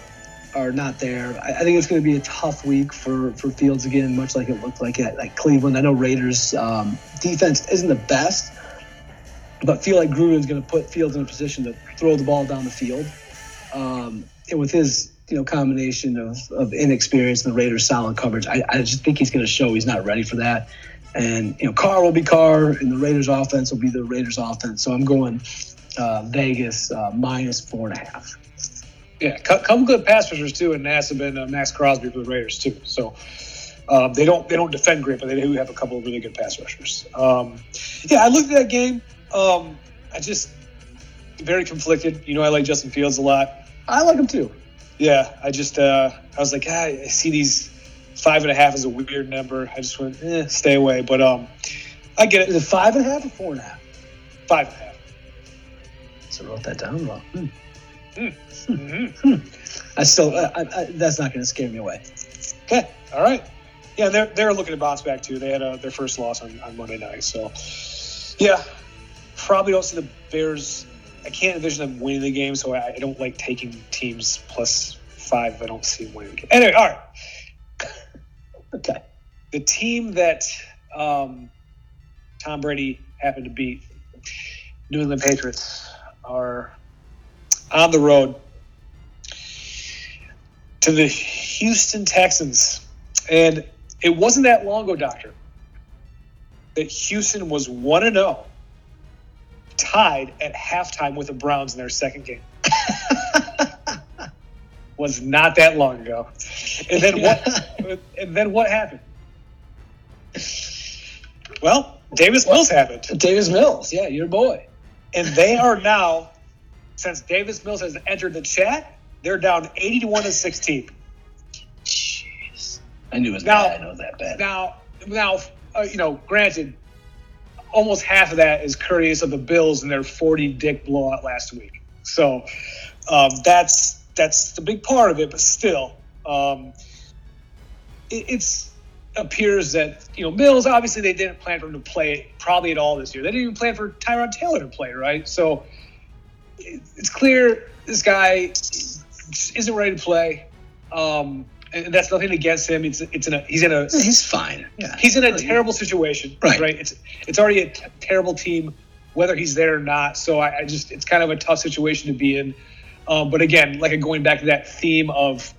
are not there. I, I think it's going to be a tough week for for Fields again, much like it looked like at like Cleveland. I know Raiders um, defense isn't the best, but feel like Gruden's going to put Fields in a position to throw the ball down the field. Um, and with his you know combination of, of inexperience and the Raiders' solid coverage, I, I just think he's going to show he's not ready for that. and you know Carr will be Carr, and the Raiders offense will be the Raiders offense. So I'm going uh, Vegas uh, minus four and a half. Yeah, co- come good pass rushers too, and Nass have been uh, Maxx Crosby for the Raiders too. So um, they don't they don't defend great, but they do have a couple of really good pass rushers. Um, yeah, I looked at that game. Um, I just very conflicted. You know, I like Justin Fields a lot. I like him too. Yeah, I just uh, I was like, ah, I see these five and a half is a weird number. I just went, eh, stay away. But um, I get Is it. it five and a half or four and a half? Five and a half. So I wrote that down wrong. Hmm. Mhm. I still I, I, that's not going to scare me away. Okay, all right. Yeah, they're they're looking to bounce back too. They had uh their first loss on, on Monday night, so yeah, probably don't see the Bears. I can't envision them winning the game, so I, don't like taking teams plus five. If I don't see them winning the game. Anyway, all right. Okay. The team that um, Tom Brady happened to beat, New England Patriots, are on the road to the Houston Texans. And it wasn't that long ago, Doctor, that Houston was 1 0, tied at halftime with the Browns in their second game. was not that long ago. And then what and then what happened? Well, Davis Mills happened. Davis Mills, yeah, your boy. And they are now, since Davis Mills has entered the chat, they're down 80 to 1 to 16. Jeez, I knew it was Now- bad. I know that bad. Now, now, uh, you know, granted, almost half of that is courteous of the Bills and their 40 dick blowout last week. So um, that's that's the big part of it, but still, um, it appears that you know Mills obviously they didn't plan for him to play probably at all this year. They didn't even plan for Tyrod Taylor to play, right? So it- it's clear this guy isn't ready to play. Um, and that's nothing against him. It's it's in a he's in a He's fine. Yeah, he's in a terrible situation, Right. right? It's it's already a t- terrible team, whether he's there or not. So I, I just it's kind of a tough situation to be in. Um, but again, like going back to that theme of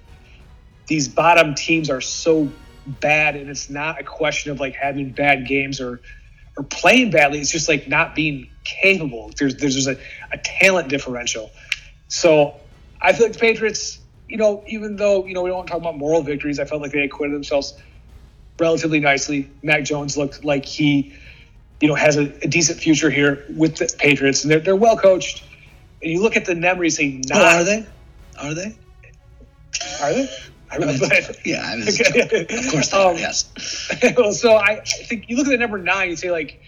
these bottom teams are so bad, and it's not a question of like having bad games or or playing badly. It's just like not being capable. There's there's just a, a talent differential. So I feel like the Patriots, you know, even though you know we don't talk about moral victories, I felt like they acquitted themselves relatively nicely. Mac Jones looked like he, you know, has a, a decent future here with the Patriots, and they're they're well coached. And you look at the say, Oh, not are they? Are they? Are they? I mean, but- yeah, I was, of course they are. Um, Yes. well, so I, I think you look at the number nine, you say like,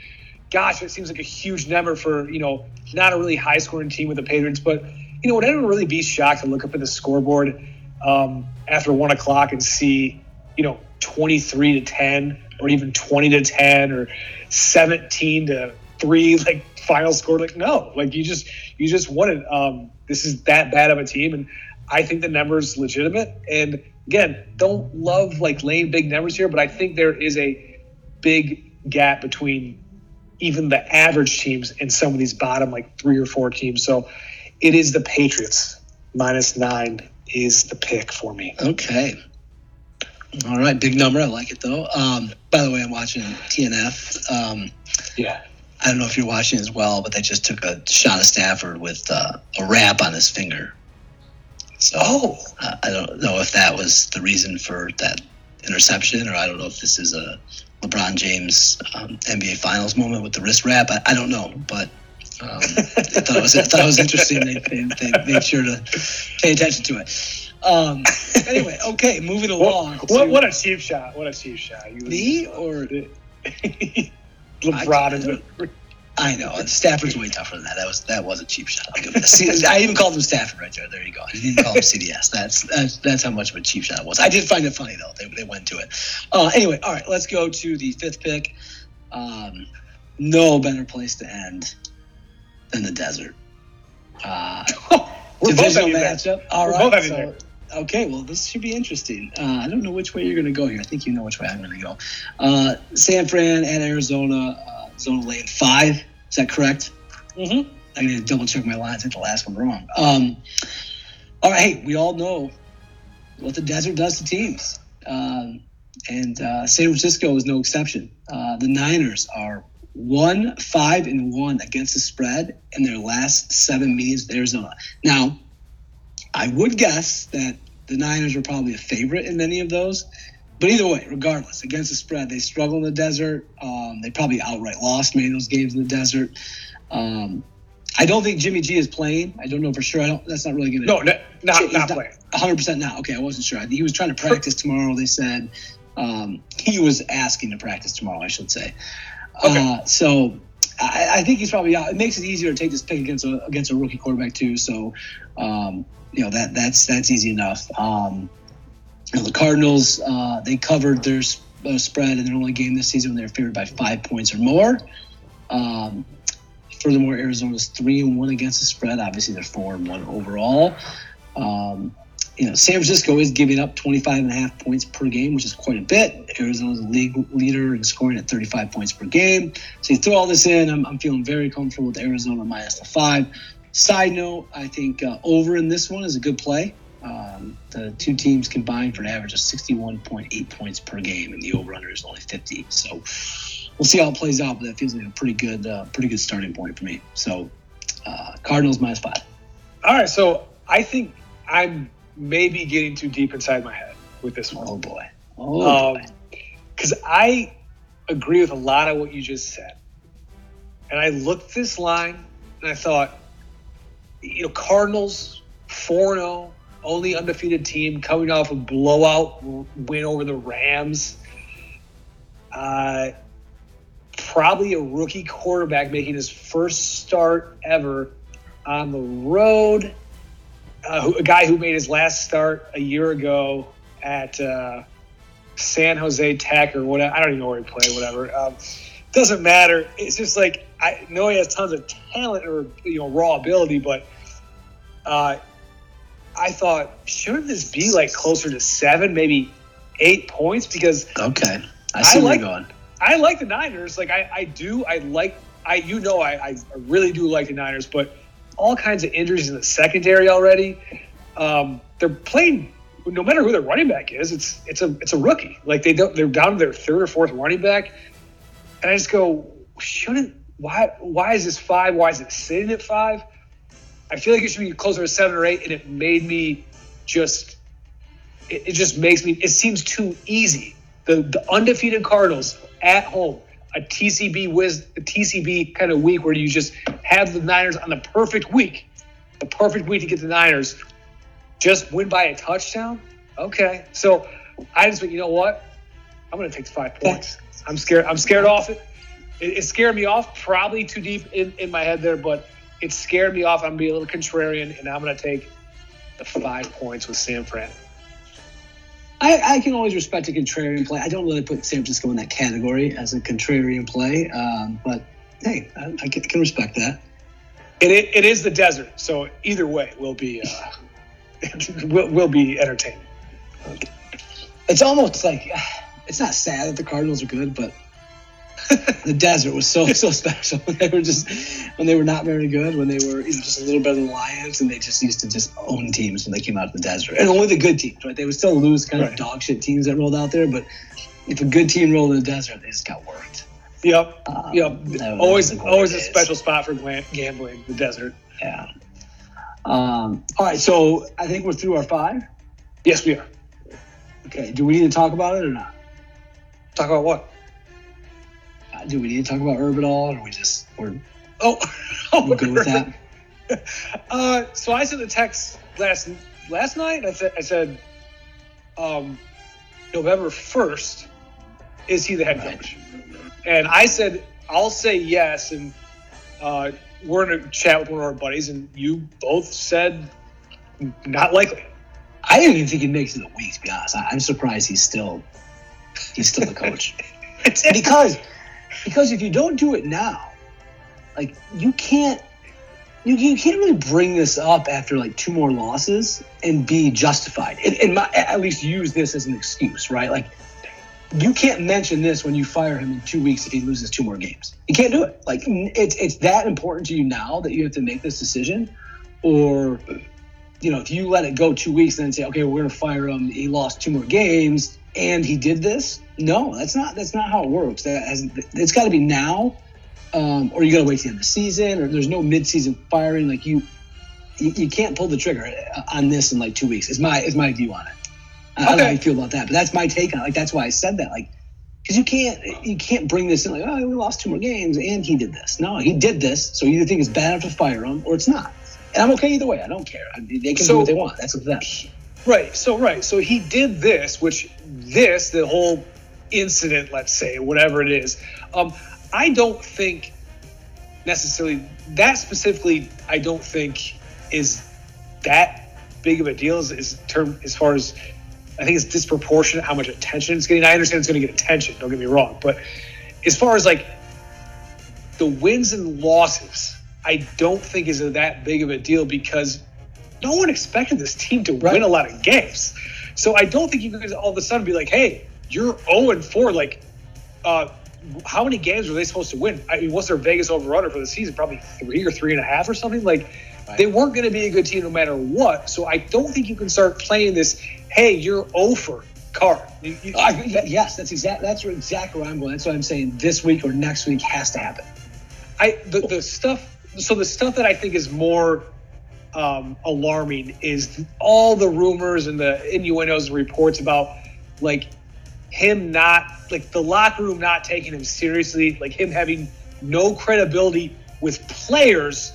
gosh, it seems like a huge number for you know not a really high scoring team with the Patriots, but you know would anyone really be shocked to look up at the scoreboard um, after one o'clock and see you know twenty three to ten or even twenty to ten or seventeen to three like final score? Like no, like you just you just won it. Um, this is that bad of a team, and I think the number's legitimate. And again, don't love like laying big numbers here, but I think there is a big gap between even the average teams and some of these bottom like three or four teams. So it is the Patriots minus nine is the pick for me. Okay. All right, big number. I like it though. Um, by the way, I'm watching TNF. Um, Yeah. I don't know if you're watching as well, but they just took a shot of Stafford with uh, a wrap on his finger. So Oh, uh, I don't know if that was the reason for that interception, or I don't know if this is a LeBron James um, NBA Finals moment with the wrist wrap. I, I don't know, but um, I thought it was I thought it was interesting. They, they, they made sure to pay attention to it. Um, anyway, okay, moving along. what, to- what, what a cheap shot! What a cheap shot! You me or LeBron I- I know Stafford's way tougher than that. That was that was a cheap shot. I'll give it. See, I even called him Stafford right there. There you go. I didn't call him CDS. That's that's that's how much of a cheap shot it was. I did find it funny though. They, they went to it. Uh, anyway, all right. Let's go to the fifth pick. Um, no better place to end than the desert. Uh, We're both divisional matchup. All We're right. so- there. Okay, well, this should be interesting. Uh, I don't know which way you're going to go here. I think you know which way I'm going to go. Uh, San Fran and Arizona, uh, zona lane five. Is that correct? Mm-hmm. I need to double check my lines. I the last one wrong. Um, all right, hey, we all know what the desert does to teams. Um, and uh, San Francisco is no exception. Uh, the Niners are one five and one against the spread in their last seven meetings with Arizona. Now, I would guess that the Niners were probably a favorite in many of those. But either way, regardless, against the spread, they struggle in the desert. Um, they probably outright lost many of those games in the desert. Um, I don't think Jimmy G is playing. I don't know for sure. I don't. That's not really going to. No, no, not not playing. 100 percent not. Okay, I wasn't sure. He was trying to practice tomorrow. They said um, he was asking to practice tomorrow. I should say. Okay. Uh, so I, I think he's probably out. It makes it easier to take this pick against a against a rookie quarterback too. So um, you know that that's that's easy enough. Um, you know, the Cardinals uh, they covered their s- uh, spread in their only game this season when they were favored by five points or more. Um, furthermore, Arizona's three and one against the spread. Obviously, they're four and one overall. Um, you know, San Francisco is giving up 25 and a half points per game, which is quite a bit. Arizona's the league leader in scoring at 35 points per game. So you throw all this in, I'm, I'm feeling very comfortable with Arizona minus the five. Side note, I think uh, over in this one is a good play. Um, the two teams combined for an average of 61.8 points per game, and the over/under is only 50. So we'll see how it plays out, but that feels like a pretty good, uh, pretty good starting point for me. So uh, Cardinals minus five. All right, so I think I'm maybe getting too deep inside my head with this one. Oh boy. Oh boy. because I agree with a lot of what you just said. And I looked this line and I thought, you know, Cardinals 4 0, only undefeated team coming off a blowout win over the Rams. Uh, probably a rookie quarterback making his first start ever on the road. Uh, who, a guy who made his last start a year ago at uh, San Jose Tech or whatever. I don't even know where he played, whatever. Um, doesn't matter. It's just like I know he has tons of talent or you know raw ability, but uh, I thought shouldn't this be like closer to seven, maybe eight points? Because Okay. I see I where like- you're going. I like the Niners. Like I, I do. I like. I you know I, I really do like the Niners, but all kinds of injuries in the secondary already. Um, they're playing. No matter who their running back is, it's it's a it's a rookie. Like they don't. They're down to their third or fourth running back, and I just go, shouldn't. Why why is this five? Why is it sitting at five? I feel like it should be closer to seven or eight, and it made me just. It, it just makes me. It seems too easy. The the undefeated Cardinals at home, a TCB whiz, a TCB kind of week where you just have the Niners on the perfect week, the perfect week to get the Niners, just win by a touchdown. Okay, so I just went, you know what? I'm going to take the five points. I'm scared. I'm scared off it. It, it scared me off. Probably too deep in, in my head there, but it scared me off. I'm being a little contrarian, and I'm going to take the five points with San Fran. I, I can always respect a contrarian play. I don't really put San Francisco in that category as a contrarian play, um, but hey, I, I can, respect that. It, it, it is the desert, so either way will be uh, will will be entertaining. It's almost like it's not sad that the Cardinals are good, but the desert was so so special when they were just when they were not very good, when they were you know, just a little better than the Lions, and they just used to just own teams when they came out of the desert, and only the good teams, right? They would still lose kind of Right. dog shit teams that rolled out there, but if a good team rolled in the desert, they just got worked. Yep, Um, yep. that always always a special spot for gambling. The desert. Yeah. Um, all right, so I think we're through our five. Yes, we are. Okay, do we need to talk about it or not? Talk about what? Do we need to talk about Herb at all, or we just we're, Oh, oh we're good with that? Uh, so I sent a text last last night. I said I said, um, November first, is he the head coach? And I said I'll say yes, and uh, we're in a chat with one of our buddies, and you both said not likely. I didn't even think he makes it a week. To be honest, I, I'm surprised he's still he's still the coach It's because because if you don't do it now, like you can't you, you can't really bring this up after like two more losses and be justified and, and my, at least use this as an excuse, right? Like you can't mention this when you fire him in two weeks if he loses two more games. You can't do it. Like it's it's that important to you now that you have to make this decision, or you know if you let it go two weeks and then say okay we're going to fire him he lost two more games and he did this. No, that's not that's not how it works. That has, it's got to be now, um, or you got to wait to the end of the season, or there's no midseason firing. Like you, you, you can't pull the trigger on this in like two weeks. Is my is my view on it. I don't know how you feel about that, but that's my take on it. Like that's why I said that. Like because you can't you can't bring this in like oh we lost two more games and he did this. No, he did this. So you either think it's bad enough to fire him or it's not. And I'm okay either way. I don't care. I mean, they can So- do what they want. That's up to them. Right. So right. So he did this, which this the whole incident, let's say, whatever it is. Um, I don't think necessarily that specifically. I don't think is that big of a deal as, term as far as I think it's disproportionate how much attention it's getting. I understand it's going to get attention. Don't get me wrong, but as far as like the wins and losses, I don't think is that big of a deal because no one expected this team to Right. win a lot of games. So I don't think you can all of a sudden be like, hey, you're 0 and 4. Like, uh, how many games were they supposed to win? I mean, what's their Vegas over under for the season? Probably three or three and a half or something. Like, Right. they weren't going to be a good team no matter what. So I don't think you can start playing this, hey, you're over card. You- you- I, yes, that's exact. That's exactly where I'm going. That's why I'm saying this week or next week has to happen. I the, the stuff so the stuff that I think is more um, alarming is all the rumors and the innuendos and reports about like him not like the locker room not taking him seriously, like him having no credibility with players.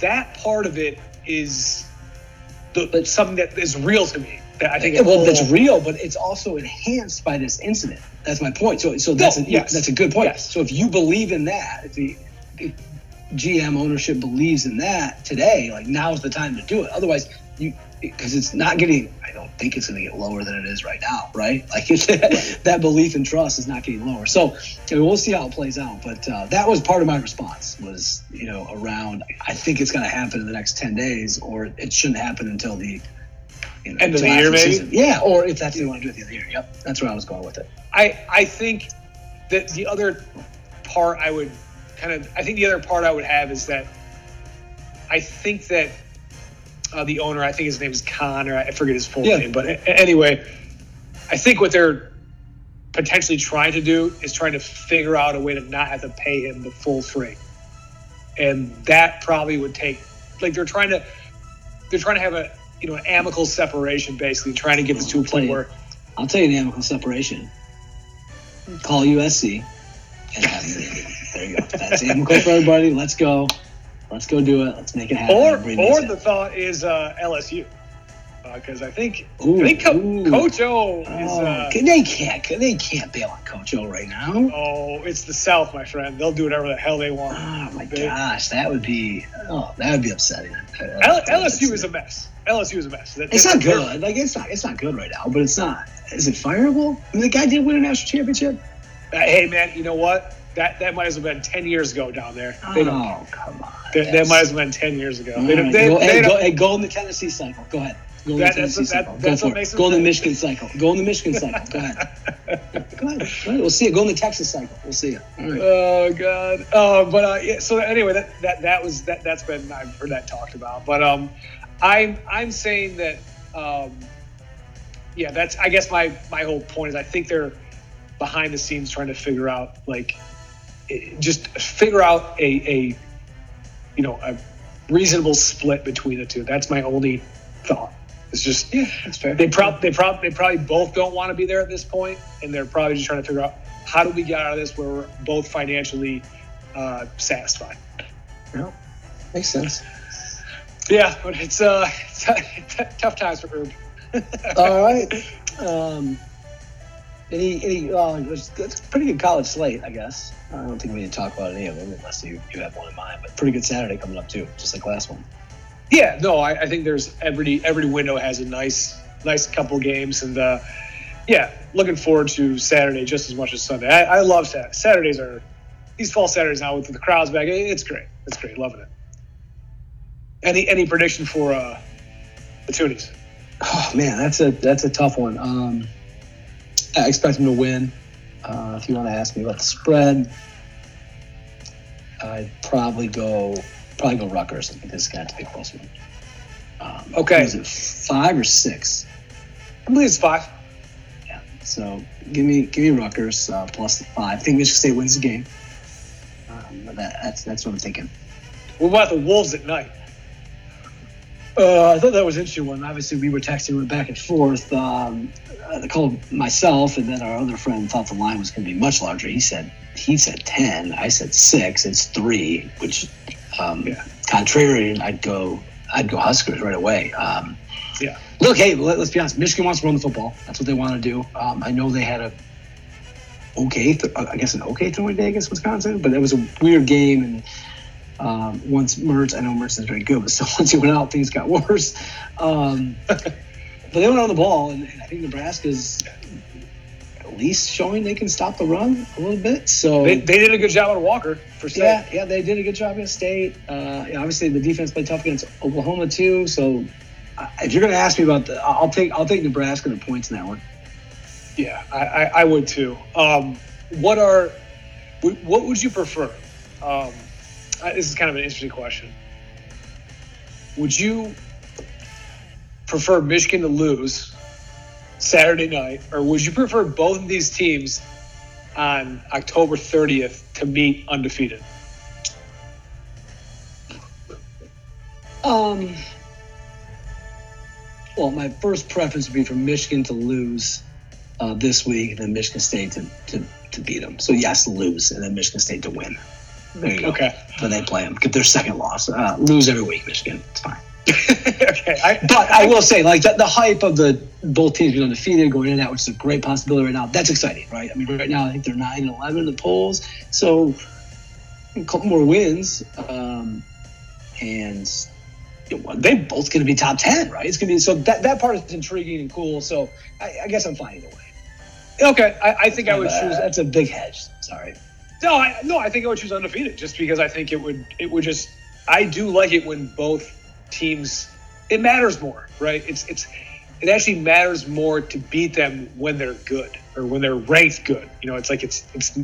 That part of it is the, But- something that is real to me. That I think well, that's real, but it's also enhanced by this incident. That's my point. So, so that's No, a, yes. that's a good point. Yes. So if you believe in that, if the if GM ownership believes in that today, like now's the time to do it. Otherwise, you because it's not getting. I don't think it's going to get lower than it is right now, right? Like that belief and trust is not getting lower. So I mean, we'll see how it plays out. But uh, that was part of my response was you know around. I think it's going to happen in the next ten days, or it shouldn't happen until the. You know, End of the year, maybe? season. Yeah, or if that's what they want to do at the end of the year. Yep, that's where I was going with it. I I think that the other part I would kind of I think the other part I would have is that I think that uh, the owner I think his name is Khan or I forget his full Yeah. name but anyway I think what they're potentially trying to do is trying to figure out a way to not have to pay him the full freight and that probably would take like they're trying to they're trying to have a you know an amicable separation basically trying to get this to a point where I'll tell you the amicable separation. Call USC and have. There you go. That's amicable for everybody. Let's go. Let's go do it. Let's make it happen. Or or the thought is uh, LSU because I think Ooh, I think Co- ooh. Coach O is Oh, uh, they can't. They can't bail on Coach O right now. oh it's the South, my friend. They'll do whatever the hell they want. Oh my They- gosh, that would be. Oh, that would be upsetting. L- LSU is a mess. LSU is a mess. That- It's not good. Like it's not. It's not good right now. But it's not. Is it fireable? I mean, the guy did win a national championship. Uh, hey man, you know what? That that might as well been ten years ago down there. They don't. Oh come on. That, that might as well been ten years ago. They, right, they, go, they hey, go, hey, go in the Tennessee cycle. Go ahead. Go in That- the that's Tennessee what- that- cycle. Go that's what for makes it. Go in the. Michigan cycle. Go in the Michigan cycle. Go ahead. Go ahead. We'll see it. Go in the Texas cycle. We'll see it. Right. Oh god. Uh, but uh, yeah, so anyway, that, that that was that that's been I've heard that talked about. But um, I'm I'm saying that um, yeah, that's I guess my my whole point is I think they're behind the scenes trying to figure out like just figure out a a you know a reasonable split between the two. That's my only thought. It's just Yeah, that's fair. they probably they probably they probably both don't want to be there at this point, and they're probably just trying to figure out how do we get out of this where we're both financially uh, satisfied. Makes sense. Yeah, but it's uh it's tough times for Herb. All right. Um, any, any, uh, it's, it's a pretty good college slate, I guess. I don't think we need to talk about any of them unless you, you have one in mind. But pretty good Saturday coming up too, just like last one. Yeah, no, I, I think there's every every window has a nice nice couple games, and uh, yeah, looking forward to Saturday just as much as Sunday. I, I love Sat- Saturdays are these fall Saturdays now with the crowds back. It's great. It's great. Loving it. Any any prediction for uh, the Toonies? Oh man, that's a that's a tough one. Um, I expect them to win. Uh, if you want to ask me about the spread, I'd probably go probably go Rutgers. I think this is going to have to be a close one. Um, Okay. Is it five or six? I believe it's five. Yeah. So give me give me Rutgers uh, plus the five. I think Michigan State wins the game. Um, but that, that's that's what I'm thinking. What about the Wolves at night? Uh, I thought that was an interesting one. Obviously, we were texting went back and forth. Um, uh, the call myself and then our other friend thought the line was going to be much larger. He said he said ten. I said six. It's three, which um, Yeah. contrarian. I'd go I'd go Huskers right away. Um, Yeah. Look, hey, let, us be honest. Michigan wants to run the football. That's what they want to do. Um, I know they had a okay, th- I guess an okay throwing day against Wisconsin, but it was a weird game. And um, once Mertz, I know Mertz is very good, but still once he went out, things got worse. Um, but they went on the ball, and, and I think Nebraska's at least showing they can stop the run a little bit. So They, they did a good job on Walker for state. yeah, yeah, they did a good job against State. Uh, yeah, obviously, the defense played tough against Oklahoma too. So, uh, if you're going to ask me about the, I'll take I'll take Nebraska the points in that one. Yeah, I, I, I would too. Um, what are what would you prefer? Um, this is kind of an interesting question. Would you prefer Michigan to lose Saturday night, or would you prefer both of these teams on October 30th to meet undefeated? Um, well, my first preference would be for Michigan to lose uh, this week, and then Michigan State to, to, to beat them. So yes, lose, and then Michigan State to win. There you go. Okay. Then they play them. Get their second loss. Uh, lose every week, Michigan. It's fine. okay. I, But I will say, like the, the hype of the both teams being undefeated going in that, which is a great possibility right now. That's exciting, right? I mean, right now I think they're nine and eleven in the polls, so a couple more wins, um, and you know, they both going to be top ten, right? It's going to be so that that part is intriguing and cool. So I, I guess I'm fine either way. okay. I, I think I would Uh, choose. That's a big hedge. Sorry. No, I, no, I think I would choose undefeated just because I think it would it would just I do like it when both teams it matters more, right? It's it's it actually matters more to beat them when they're good or when they're ranked good. You know, it's like it's it's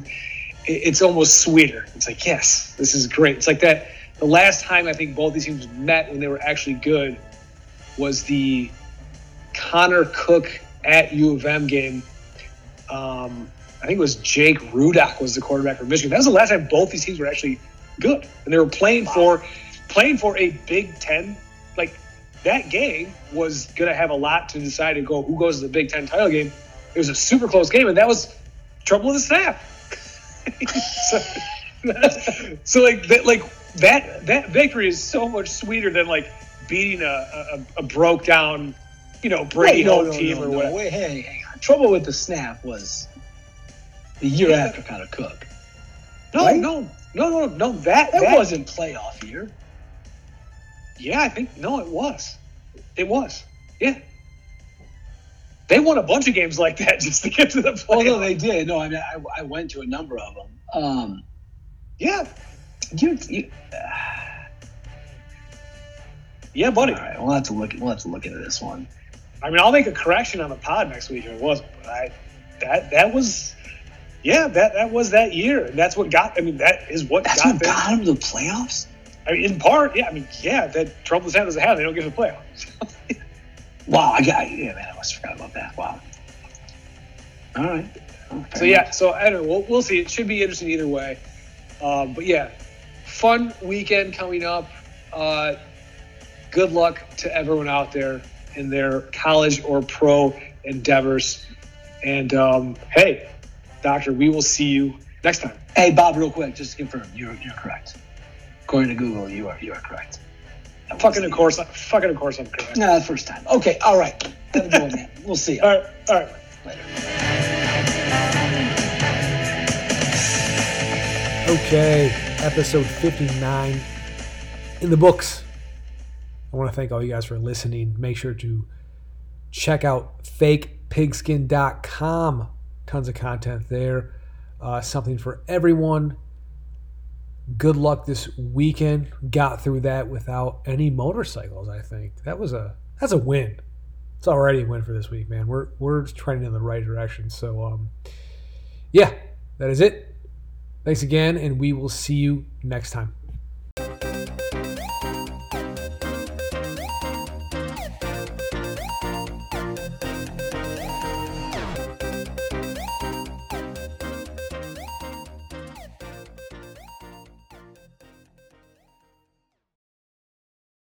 it's almost sweeter. It's like yes, this is great. It's like that. The last time I think both these teams met when they were actually good was the Connor Cook at U of M game. Um, I think it was Jake Rudock was the quarterback for Michigan. That was the last time both these teams were actually good, and they were playing for playing for a Big Ten. Like that game was going to have a lot to decide to go who goes to the Big Ten title game. It was a super close game, and that was trouble with the snap. so, so like that, like that that victory is so much sweeter than like beating a, a, a broke down, you know, Brady Wait, no, home no, team no, or whatever. Wait, hey, hang on. Trouble with the snap was the year after Connor Cook. No, Right? no, no, no, no. That That, that wasn't playoff year. Yeah, I think no, it was. It was. Yeah. They won a bunch of games like that just to get to the Oh playoffs. no, they did. No, I mean I, I went to a number of them. Um, yeah, you, you yeah, buddy. all right, we'll have to look. We'll have to look into this one. I mean, I'll make a correction on the pod next week if it wasn't. But I, that that was, yeah, that that was that year, and that's what got. I mean, that is what That's got what them. got him to the playoffs. I mean, in part, yeah. I mean, yeah, that trouble the doesn't have. They don't get to the playoffs. Wow, I got yeah, man. I almost forgot about that. Wow. All right. Oh, So yeah, so I don't know. We'll, we'll see. It should be interesting either way. Um, but yeah, fun weekend coming up. Uh, good luck to everyone out there in their college or pro endeavors. And um, hey, doctor, we will see you next time. Hey, Bob, real quick, just to confirm, you're you're correct. According to Google, you are you are correct. That was Fucking the- of course, fucking of course, I'm correct. No, the first time. Okay, all right. Have a good one, man. We'll see you All right, all right. later. Okay, episode 59 in the books. I want to thank all you guys for listening. Make sure to check out fakepigskin.com. Tons of content there. Uh, something for everyone. Good luck this weekend. Got through that without any motorcycles, I think. That was a that's a win. It's already a win for this week, man. We're we're trending in the right direction. So um yeah, that is it. Thanks again, and we will see you next time.